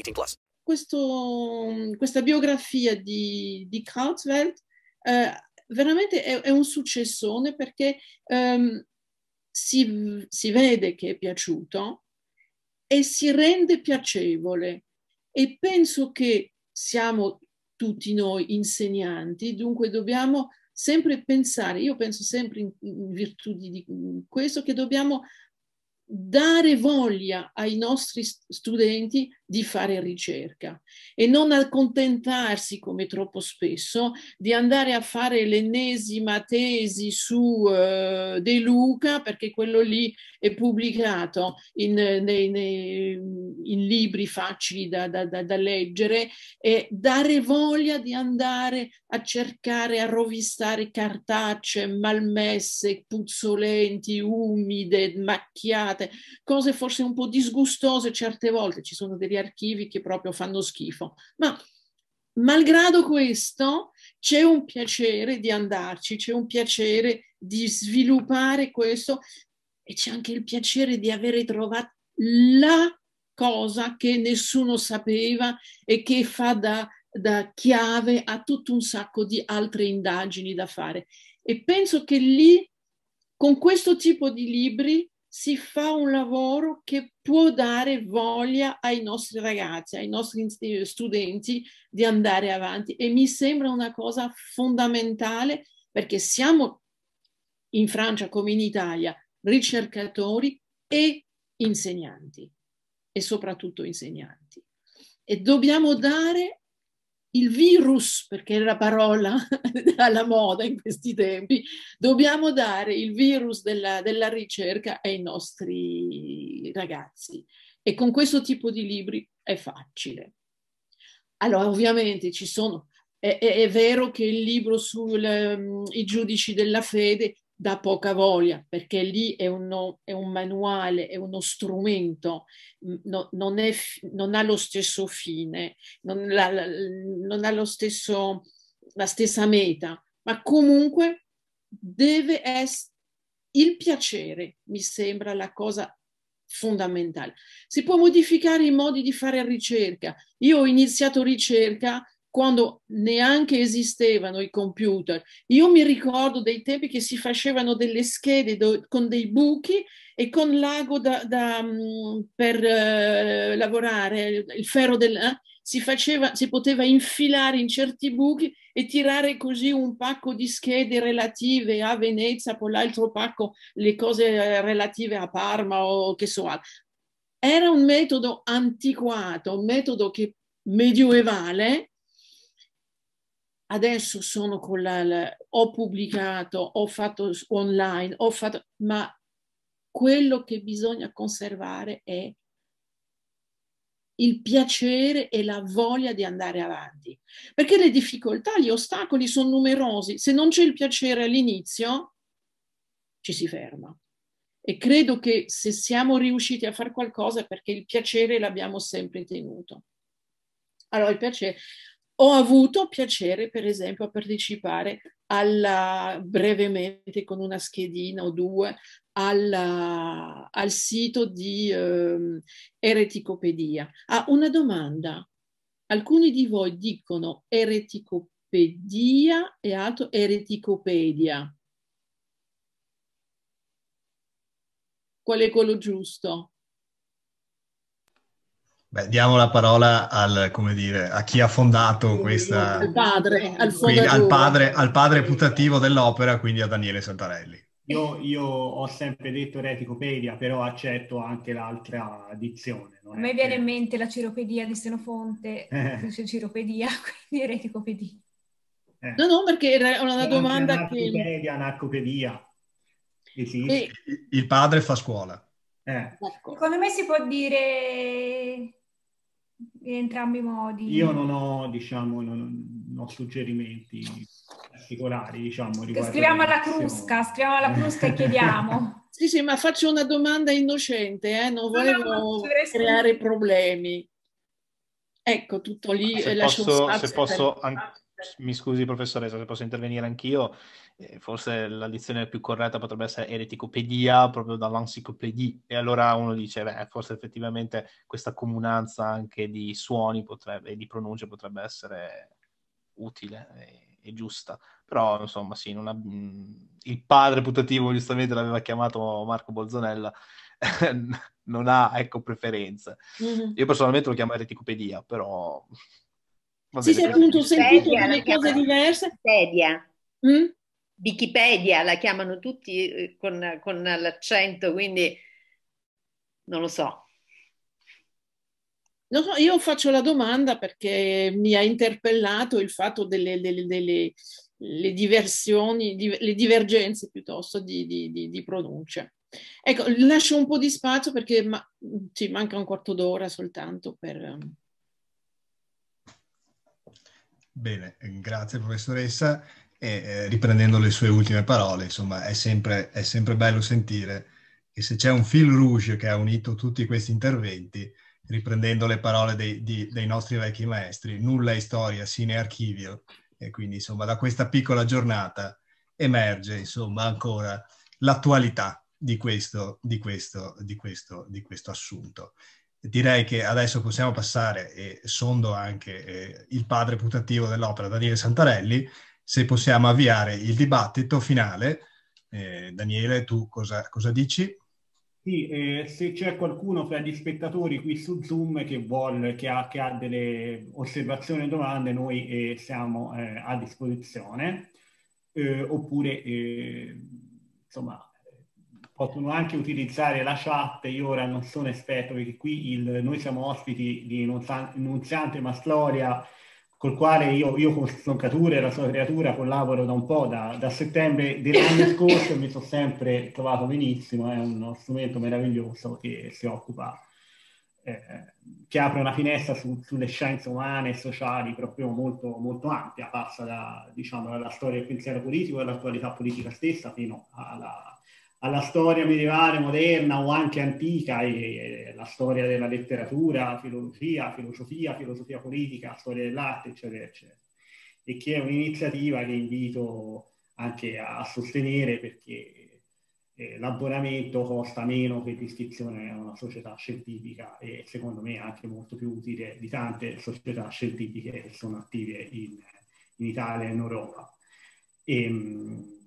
18 plus. Questo, questa biografia di, di Krautsveld eh, veramente è, è, un successone perché um, si, si vede che è piaciuto e si rende piacevole. E penso che siamo tutti noi insegnanti, dunque dobbiamo sempre pensare, io penso sempre in, in virtù di questo, che dobbiamo dare voglia ai nostri studenti di fare ricerca e non accontentarsi, come troppo spesso, di andare a fare l'ennesima tesi su uh, De Luca, perché quello lì è pubblicato in, nei, nei, in libri facili da, da, da, da, leggere, e dare voglia di andare a cercare, a rovistare cartacee malmesse, puzzolenti, umide, macchiate, cose forse un po' disgustose certe volte, ci sono degli archivi che proprio fanno schifo, ma malgrado questo c'è un piacere di andarci, c'è un piacere di sviluppare questo e c'è anche il piacere di avere trovato la cosa che nessuno sapeva e che fa da, da chiave a tutto un sacco di altre indagini da fare. E penso che lì, con questo tipo di libri, si fa un lavoro che può dare voglia ai nostri ragazzi, ai nostri studenti di andare avanti. E mi sembra una cosa fondamentale perché siamo in Francia come in Italia ricercatori e insegnanti e soprattutto insegnanti. E dobbiamo dare il virus, perché è la parola (laughs) alla moda in questi tempi, dobbiamo dare il virus della, della ricerca ai nostri ragazzi. E con questo tipo di libri è facile. Allora, ovviamente ci sono, è, è, è vero che il libro sui um, giudici della fede dà poca voglia, perché lì è, uno, è un manuale, è uno strumento, no, non, è, non, ha lo stesso fine, non, la, non ha lo stesso, la stessa meta, ma comunque deve essere il piacere, mi sembra la cosa fondamentale. Si può modificare i modi di fare ricerca. Io ho iniziato ricerca quando neanche esistevano i computer. Io mi ricordo dei tempi che si facevano delle schede do, con dei buchi e con l'ago da, da, mm, per uh, lavorare, il ferro del... Eh, si, faceva, si poteva infilare in certi buchi e tirare così un pacco di schede relative a Venezia, poi l'altro pacco le cose eh, relative a Parma o che so. Era un metodo antiquato, un metodo che medioevale. Adesso sono con la, la ho pubblicato, ho fatto online, ho fatto, ma quello che bisogna conservare è il piacere e la voglia di andare avanti. Perché le difficoltà, gli ostacoli sono numerosi. Se non c'è il piacere all'inizio, ci si ferma. E credo che se siamo riusciti a fare qualcosa perché il piacere l'abbiamo sempre tenuto. Allora, il piacere. Ho avuto piacere, per esempio, a partecipare alla, brevemente con una schedina o due alla, al sito di eh, Ereticopedia. Ah, una domanda. Alcuni di voi dicono ereticopedia e altro ereticopedia. Qual è quello giusto? Beh, diamo la parola al, dire, a chi ha fondato questa... Al padre, al, quindi, al padre, al padre putativo dell'opera, quindi a Daniele Santarelli. Io, io, ho sempre detto Ereticopedia, però accetto anche l'altra dizione. A me viene che... in mente la ciropedia di Senofonte, (laughs) eh. dice ciropedia, (laughs) quindi Ereticopedia. Eh. No, no, perché era una domanda che... Anarcopedia, esiste. E... Il padre fa scuola. Eh. Secondo me si può dire in entrambi i modi. Io non ho, diciamo, non, non ho suggerimenti particolari, diciamo. Scriviamo alla crusca, scriviamo alla crusca e chiediamo. (laughs) sì, sì, ma faccio una domanda innocente, eh? non volevo no, no, creare problemi. Ecco, tutto lì. Se posso, se posso an- mi scusi professoressa, se posso intervenire anch'io, eh, forse la dizione più corretta potrebbe essere ereticopedia, proprio dall'encyclopedia, e allora uno dice, beh, forse effettivamente questa comunanza anche di suoni potrebbe, e di pronunce potrebbe essere utile e, e giusta, però insomma sì, ha, il padre putativo giustamente l'aveva chiamato Marco Bolzonella, (laughs) non ha ecco preferenze. Mm-hmm. Io personalmente lo chiamo ereticopedia, però sì, sì, appunto, ho sentito delle cose diverse. Wikipedia. Mm? Wikipedia la chiamano tutti eh, con, con l'accento, quindi non lo so. No, no, io faccio la domanda perché mi ha interpellato il fatto delle, delle, delle le diversioni, di, le divergenze piuttosto di, di, di, di pronuncia. Ecco, lascio un po' di spazio perché ma, ci manca un quarto d'ora soltanto per... Bene, grazie professoressa. E eh, riprendendo le sue ultime parole, insomma, è sempre, è sempre bello sentire che se c'è un fil rouge che ha unito tutti questi interventi, riprendendo le parole dei, di, dei nostri vecchi maestri, nulla è storia, sine archivio. E quindi, insomma, da questa piccola giornata emerge, insomma, ancora l'attualità di questo, di questo, di questo, di questo assunto direi che adesso possiamo passare, e sondo anche eh, il padre putativo dell'opera, Daniele Santarelli, se possiamo avviare il dibattito finale. Eh, Daniele, tu cosa, cosa dici? Sì, eh, se c'è qualcuno fra gli spettatori qui su Zoom che, vuole, che, ha, che ha delle osservazioni o domande, noi eh, siamo eh, a disposizione. Eh, oppure, insomma, possono anche utilizzare la chat, io ora non sono esperto perché qui il, noi siamo ospiti di Nunziante Mastroria, col quale io, io con Stroncature e la sua creatura collaboro da un po', da, da settembre dell'anno scorso e mi sono sempre trovato benissimo, è uno strumento meraviglioso che si occupa eh, che apre una finestra su, sulle scienze umane e sociali proprio molto, molto ampia, passa da, diciamo, dalla storia del pensiero politico e dall'attualità politica stessa fino alla, alla storia medievale, moderna o anche antica, e, e la storia della letteratura, filologia, filosofia, filosofia politica, storia dell'arte, eccetera, eccetera. E che è un'iniziativa che invito anche a sostenere perché eh, l'abbonamento costa meno che l'iscrizione a una società scientifica e secondo me anche molto più utile di tante società scientifiche che sono attive in, in Italia e in Europa. E, ehm,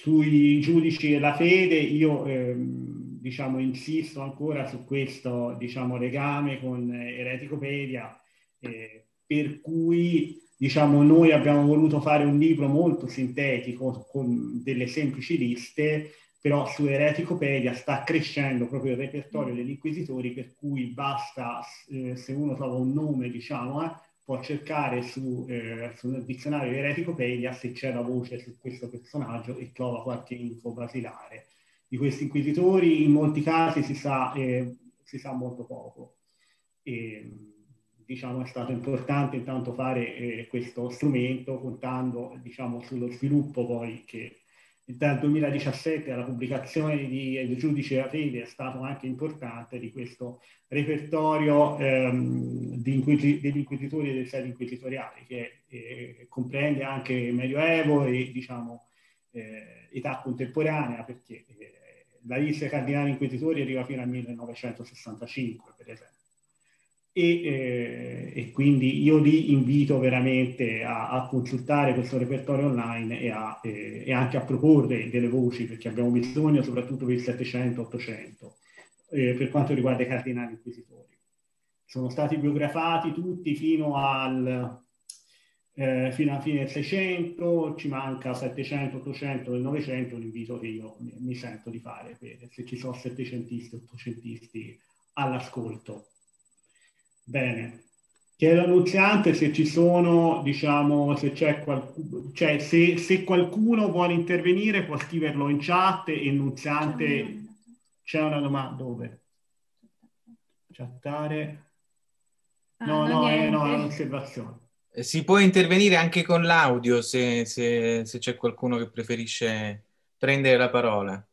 sui giudici della fede io ehm, diciamo, insisto ancora su questo diciamo, legame con Ereticopedia eh, per cui diciamo, noi abbiamo voluto fare un libro molto sintetico con delle semplici liste, però su Ereticopedia sta crescendo proprio il repertorio degli inquisitori, per cui basta, eh, se uno trova un nome, diciamo, eh, può cercare su, eh, sul dizionario di Ereticopedia se c'è la voce su questo personaggio e trova qualche info basilare. Di questi inquisitori in molti casi si sa, eh, si sa molto poco. E, diciamo, è stato importante intanto fare eh, questo strumento contando diciamo, sullo sviluppo poi che dal 2017 alla pubblicazione di Il giudice fede è stato anche importante di questo repertorio ehm, di inquisi- degli inquisitori e dei sedi inquisitoriali che eh, comprende anche Medioevo e diciamo eh, età contemporanea perché eh, la lista dei cardinali inquisitori arriva fino al 1965 per esempio e, eh, e, quindi io li invito veramente a, a consultare questo repertorio online e, a, eh, e, anche a proporre delle voci perché abbiamo bisogno soprattutto per il 700-800 eh, per quanto riguarda i cardinali inquisitori. Sono stati biografati tutti fino al, eh, fino alla fine del 600, ci manca 700, 800 e 900, l'invito che io mi, mi sento di fare per, se ci sono settecentisti, ottocentisti all'ascolto. Bene. Chiedo all'annunziante se ci sono, diciamo, se c'è qualcuno, cioè se, se, qualcuno vuole intervenire può scriverlo in chat e annunziante c'è una domanda dove? Chattare? No, ah, no, eh, no, è un'osservazione. Eh, si può intervenire anche con l'audio se, se, se c'è qualcuno che preferisce prendere la parola.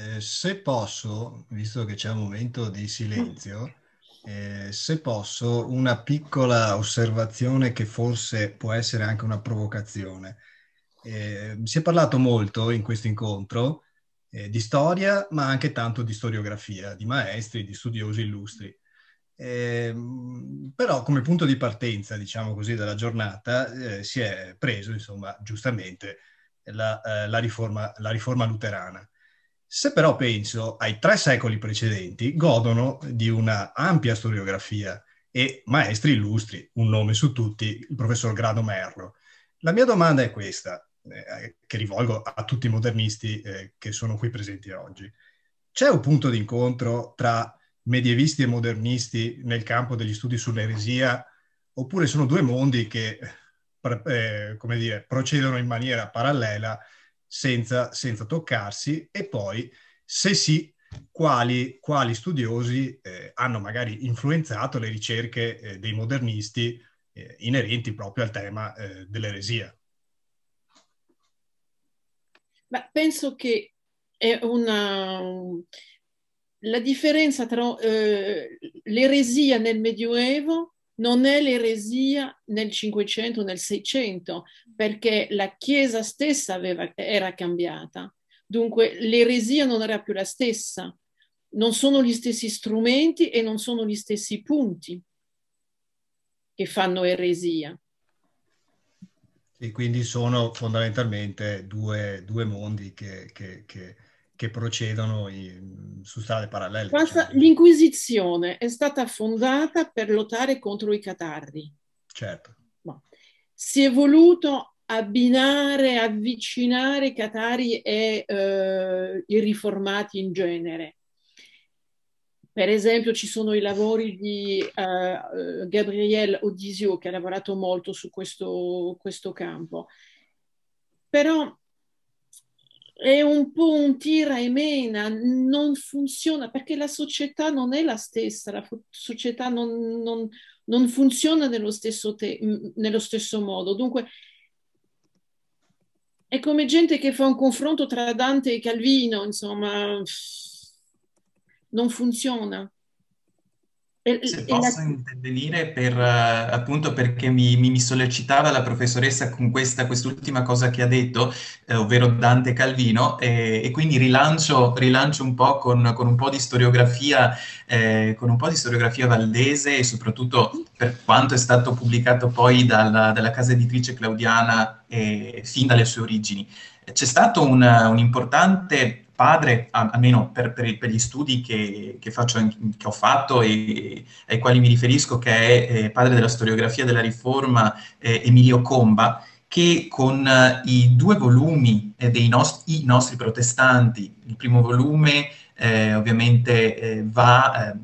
Eh, se posso, visto che c'è un momento di silenzio, eh, se posso, una piccola osservazione che forse può essere anche una provocazione. Eh, si è parlato molto in questo incontro eh, di storia, ma anche tanto di storiografia, di maestri, di studiosi illustri. Eh, però come punto di partenza, diciamo così, della giornata eh, si è preso, insomma, giustamente la, eh, la, riforma, la riforma luterana. Se però penso ai tre secoli precedenti, godono di una ampia storiografia e maestri illustri, un nome su tutti, il professor Grado Merlo. La mia domanda è questa, eh, che rivolgo a tutti i modernisti eh, che sono qui presenti oggi. C'è un punto d'incontro tra medievisti e modernisti nel campo degli studi sull'eresia, oppure sono due mondi che, eh, come dire, procedono in maniera parallela senza, senza toccarsi e poi, se sì, quali, quali studiosi eh, hanno magari influenzato le ricerche eh, dei modernisti eh, inerenti proprio al tema eh, dell'eresia. Ma penso che è una... La differenza tra eh, l'eresia nel Medioevo non è l'eresia nel 500, nel 600, perché la Chiesa stessa aveva, era cambiata. Dunque l'eresia non era più la stessa, non sono gli stessi strumenti e non sono gli stessi punti che fanno eresia. E quindi sono fondamentalmente due, due mondi che, che, che che procedono in, su strade parallele. Diciamo. L'Inquisizione è stata fondata per lottare contro i catarri. Certo. No. Si è voluto abbinare, avvicinare i catari e eh, i riformati in genere. per esempio ci sono i lavori di uh, Gabriele Odisio che ha lavorato molto su questo, questo campo. Però è un po' un tira e mena, non funziona perché la società non è la stessa, la società non, non, non funziona nello stesso, te, nello stesso modo. Dunque, è come gente che fa un confronto tra Dante e Calvino, insomma, non funziona. Se posso intervenire per, uh, appunto perché mi, mi, mi, sollecitava la professoressa con questa, quest'ultima cosa che ha detto, eh, ovvero Dante Calvino, e, e quindi rilancio, rilancio, un po' con, con un po' di storiografia, eh, con un po' di storiografia valdese e soprattutto per quanto è stato pubblicato poi dalla, dalla casa editrice claudiana eh, fin dalle sue origini. C'è stato un, un importante padre, almeno per, per, per gli studi che, che, faccio, che, ho fatto e ai quali mi riferisco, che è eh, padre della storiografia della Riforma, eh, Emilio Comba, che con eh, i due volumi eh, dei nost- nostri protestanti, il primo volume eh, ovviamente eh, va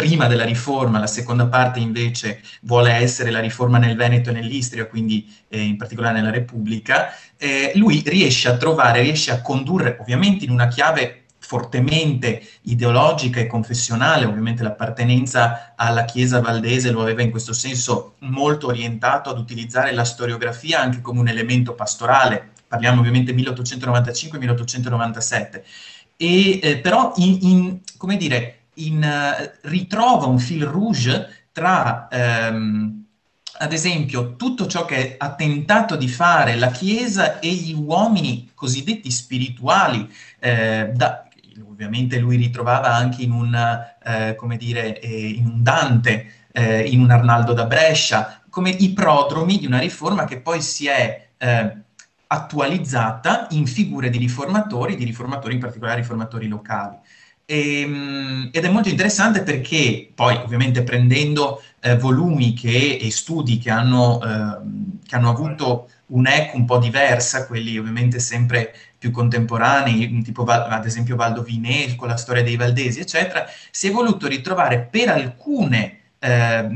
prima della riforma, la seconda parte invece vuole essere la riforma nel Veneto e nell'Istria, quindi eh, in particolare nella Repubblica, eh, lui riesce a trovare, riesce a condurre, ovviamente in una chiave fortemente ideologica e confessionale, ovviamente l'appartenenza alla Chiesa valdese lo aveva in questo senso molto orientato ad utilizzare la storiografia anche come un elemento pastorale, parliamo ovviamente 1895-1897, e eh, però in, in, come dire, in, uh, ritrova un fil rouge tra, um, ad esempio, tutto ciò che ha tentato di fare la Chiesa e gli uomini cosiddetti spirituali, eh, da, ovviamente lui ritrovava anche in un, eh, come dire, eh, in un Dante, eh, in un Arnaldo da Brescia, come i prodromi di una riforma che poi si è eh, attualizzata in figure di riformatori, di riformatori in particolare riformatori locali. E, ehm, ed è molto interessante perché poi ovviamente prendendo eh, volumi che, e studi che hanno, eh, che hanno avuto un'eco un po' diversa, quelli ovviamente sempre più contemporanei, tipo ad esempio Valdo Vinè con la storia dei Valdesi, eccetera, si è voluto ritrovare per alcune eh,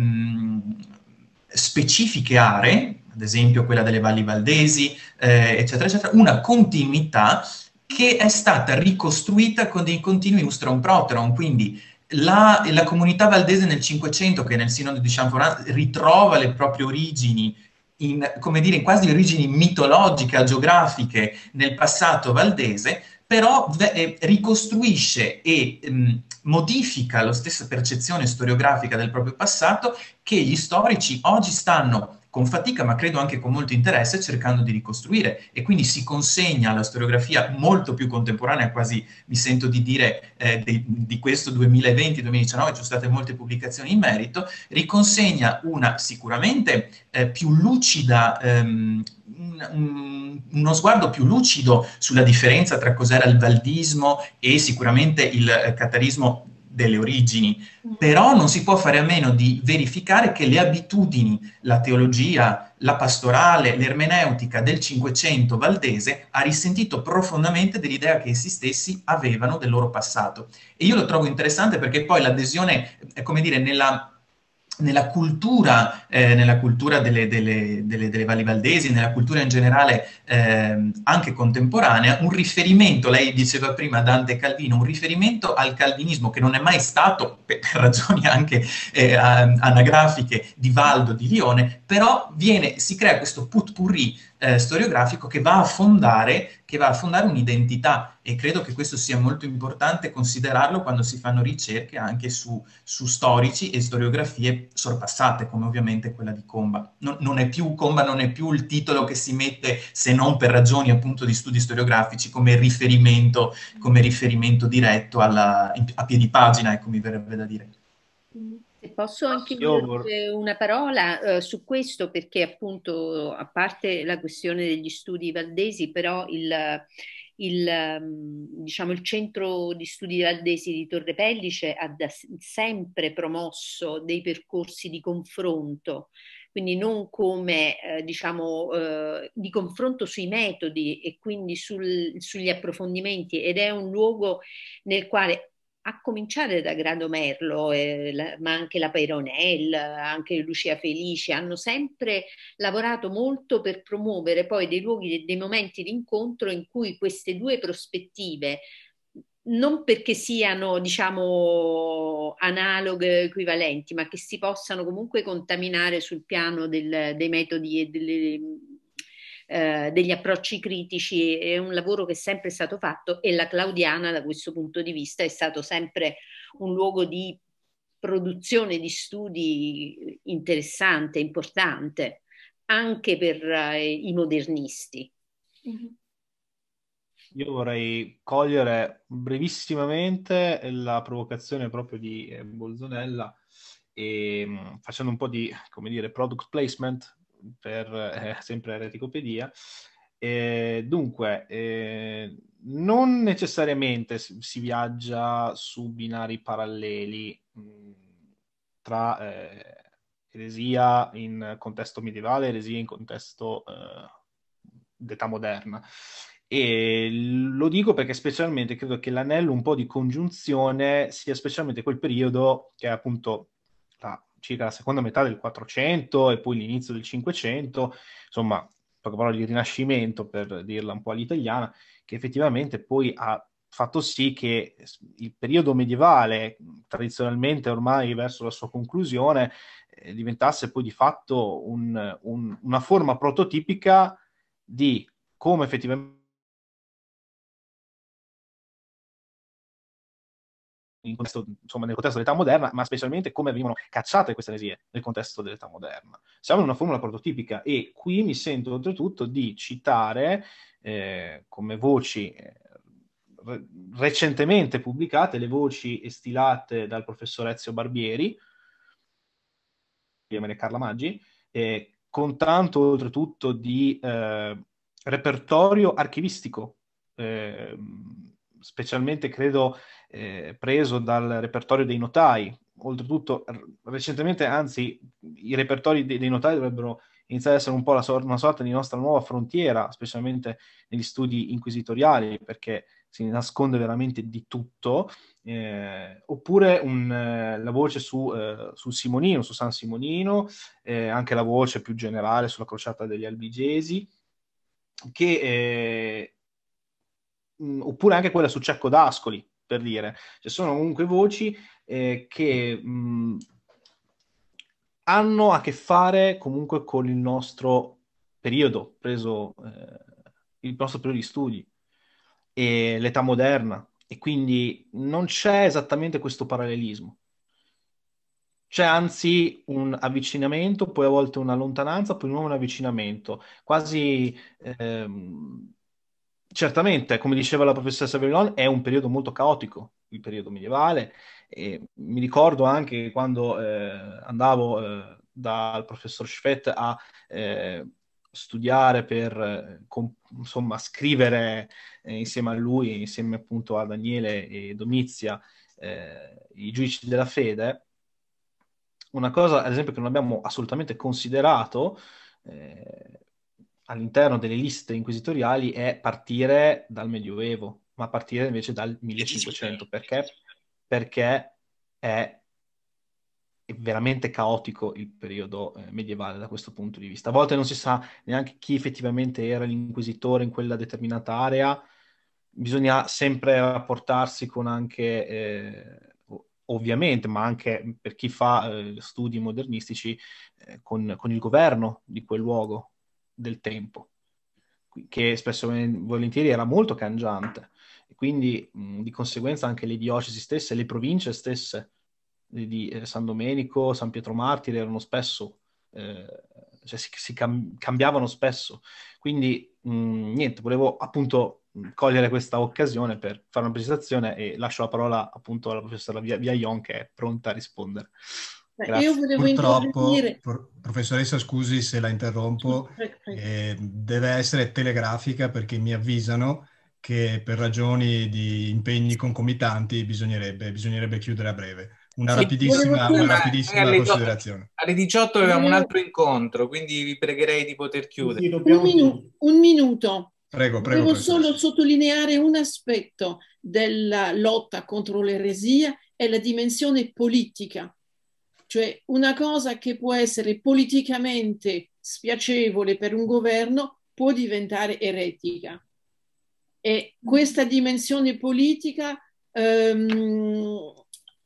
specifiche aree, ad esempio quella delle Valli Valdesi, eh, eccetera, eccetera, una continuità che è stata ricostruita con dei continui ustron proteron, quindi la, la, comunità valdese nel Cinquecento, che nel Sinodo di Champollion ritrova le proprie origini, in, come dire, in quasi origini mitologiche, geografiche nel passato valdese, però eh, ricostruisce e mh, mm, modifica la stessa percezione storiografica del proprio passato che gli storici oggi stanno con fatica, ma credo anche con molto interesse, cercando di ricostruire. E quindi si consegna alla storiografia molto più contemporanea, quasi mi sento di dire eh, di, di, questo 2020-2019, ci sono state molte pubblicazioni in merito, riconsegna una sicuramente eh, più lucida, ehm, un, uno sguardo più lucido sulla differenza tra cos'era il valdismo e sicuramente il eh, catarismo delle origini, però non si può fare a meno di verificare che le abitudini, la teologia, la pastorale, l'ermeneutica del Cinquecento valdese ha risentito profondamente dell'idea che essi stessi avevano del loro passato. E io lo trovo interessante perché poi l'adesione, è come dire, nella nella cultura, eh, nella cultura delle, delle, delle, delle, Valli Valdesi, nella cultura in generale eh, anche contemporanea, un riferimento, lei diceva prima Dante Calvino, un riferimento al calvinismo che non è mai stato, per ragioni anche eh, anagrafiche, di Valdo di Lione, però viene, si crea questo putpurri eh, storiografico che va, a fondare, fondare un'identità e credo che questo sia molto importante considerarlo quando si fanno ricerche anche su, su storici e storiografie sorpassate, come ovviamente quella di Comba. Non, non, è più, Comba non è più il titolo che si mette, se non per ragioni appunto di studi storiografici, come riferimento, come riferimento diretto alla, a piedi pagina, ecco mi verrebbe da dire. Posso anche dire una parola eh, su questo, perché appunto, a parte la questione degli studi valdesi, però il, il, mm, diciamo, il centro di studi valdesi di Torre Pellice ha da sempre promosso dei percorsi di confronto quindi non come eh, diciamo eh, di confronto sui metodi e quindi sul, sugli approfondimenti ed è un luogo nel quale a cominciare da Grado Merlo, eh, la, ma anche la Peyronel, anche Lucia Felice, hanno sempre lavorato molto per promuovere poi dei luoghi, dei momenti di incontro in cui queste due prospettive, non perché siano, diciamo, analoghe, equivalenti, ma che si possano comunque contaminare sul piano del, dei metodi e delle eh, degli approcci critici, è un lavoro che è sempre stato fatto e la Claudiana da questo punto di vista è stato sempre un luogo di produzione di studi interessante, importante, anche per eh, i modernisti. Mm-hmm. Io vorrei cogliere brevissimamente la provocazione proprio di eh, Bolzonella e mm, facendo un po' di, come dire, product placement per eh, sempre Reticopedia. Eh, dunque, eh, non necessariamente si, si, viaggia su binari paralleli mh, mm, tra eh, eresia in contesto medievale e eresia in contesto eh, d'età moderna. E lo dico perché specialmente credo che l'anello un po' di congiunzione sia specialmente quel periodo che è appunto la circa la seconda metà del 400 e poi l'inizio del 500, insomma, poche parole di rinascimento per dirla un po' all'italiana, che effettivamente poi ha fatto sì che il periodo medievale, tradizionalmente ormai verso la sua conclusione, eh, diventasse poi di fatto un, un, una forma prototipica di come effettivamente contesto, insomma, nel contesto dell'età moderna, ma specialmente come vengono cacciate queste eresie nel contesto dell'età moderna. Siamo in una formula prototipica e qui mi sento oltretutto di citare eh, come voci eh, re- recentemente pubblicate le voci stilate dal professor Ezio Barbieri, a Carla Maggi, eh, con tanto oltretutto di eh, repertorio archivistico. Eh, specialmente credo eh, preso dal repertorio dei notai. Oltretutto, recentemente, anzi, i repertori dei, dei, notai dovrebbero iniziare ad essere un po' sor- una sorta di nostra nuova frontiera, specialmente negli studi inquisitoriali, perché si nasconde veramente di tutto. Eh, oppure un, eh, la voce su, eh, sul Simonino, su San Simonino, eh, anche la voce più generale sulla crociata degli Albigesi, che eh, mh, oppure anche quella su Cecco d'Ascoli, per dire. Ci sono comunque voci eh, che mh, hanno a che fare comunque con il nostro periodo, preso eh, il nostro periodo di studi e l'età moderna, e quindi non c'è esattamente questo parallelismo. C'è anzi un avvicinamento, poi a volte una lontananza, poi di nuovo un avvicinamento, quasi ehm, certamente, come diceva la professoressa Vellon, è un periodo molto caotico, il periodo medievale. E mi ricordo anche quando eh, andavo eh, dal professor Schfett a eh, studiare per, eh, com- insomma, scrivere eh, insieme a lui, insieme appunto a Daniele e Domizia, eh, i giudici della fede. Una cosa, ad esempio, che non abbiamo assolutamente considerato all'interno delle liste inquisitoriali è partire dal Medioevo, ma partire invece dal 1500. Perché? Perché è veramente caotico il periodo eh, medievale da questo punto di vista. A volte non si sa neanche chi effettivamente era l'inquisitore in quella determinata area, bisogna sempre rapportarsi con anche, eh, ovviamente, ma anche per chi fa eh, studi modernistici, eh, con, con il governo di quel luogo, del tempo, che spesso e volentieri era molto cangiante. E quindi mh, di conseguenza anche le diocesi stesse, le province stesse di, eh, San Domenico, San Pietro Martire erano spesso, eh, cioè si, si cam- cambiavano spesso. Quindi mh, niente, volevo appunto cogliere questa occasione per fare una precisazione e lascio la parola appunto alla professoressa Viaglion che è pronta a rispondere. Grazie. Io volevo Purtroppo, pro- professoressa, scusi se la interrompo, eh, deve essere telegrafica perché mi avvisano che per ragioni di impegni concomitanti bisognerebbe, bisognerebbe chiudere a breve. Una sì, rapidissima, una rapidissima alle considerazione. Alle 18 avevamo un altro incontro, quindi vi pregherei di poter chiudere. Un, minu- un minuto. Prego, prego. Devo solo sottolineare un aspetto della lotta contro l'eresia, è la dimensione politica. Cioè una cosa che può essere politicamente spiacevole per un governo può diventare eretica. E questa dimensione politica ehm,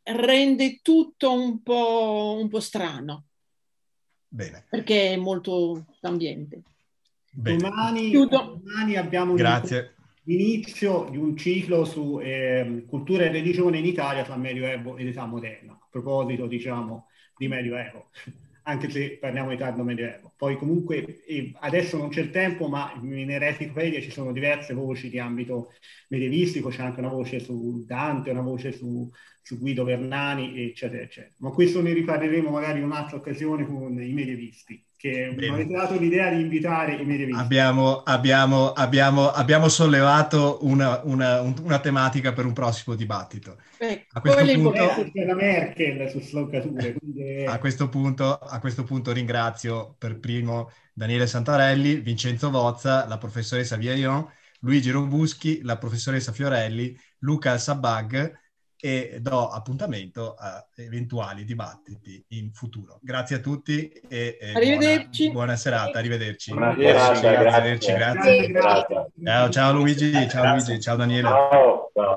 rende tutto un po', un po' strano, Bene. perché è molto cambiente. Bene. Domani, Chiudo. domani abbiamo Grazie. l'inizio di un ciclo su ehm, cultura e religione in Italia tra Medioevo ed età moderna. A proposito, diciamo, di Medioevo, anche se parliamo di tardo Medioevo. Poi comunque adesso non c'è il tempo, ma in Ereticpedia ci sono diverse voci di ambito medievistico, c'è anche una voce su Dante, una voce su, su Guido Vernani, eccetera, eccetera. Ma questo ne riparleremo magari in un'altra occasione con i medievisti, che mi avete dato l'idea di invitare i medievisti. Abbiamo, abbiamo, abbiamo, abbiamo sollevato una, una- un- una tematica per un prossimo dibattito. A questo punto, quindi (laughs) a questo punto, a questo punto ringrazio per primo Daniele Santarelli, Vincenzo Vozza, la professoressa Vieillon, Luigi Robuschi, la professoressa Fiorelli, Luca Sabag e do appuntamento a eventuali dibattiti in futuro. Grazie a tutti e, e Arrivederci. Buona, buona serata, arrivederci. Buona serata, Grazie, grazie. grazie. Grazie. Ciao, ciao Luigi, ciao Luigi, ciao Daniele. Ciao, ciao.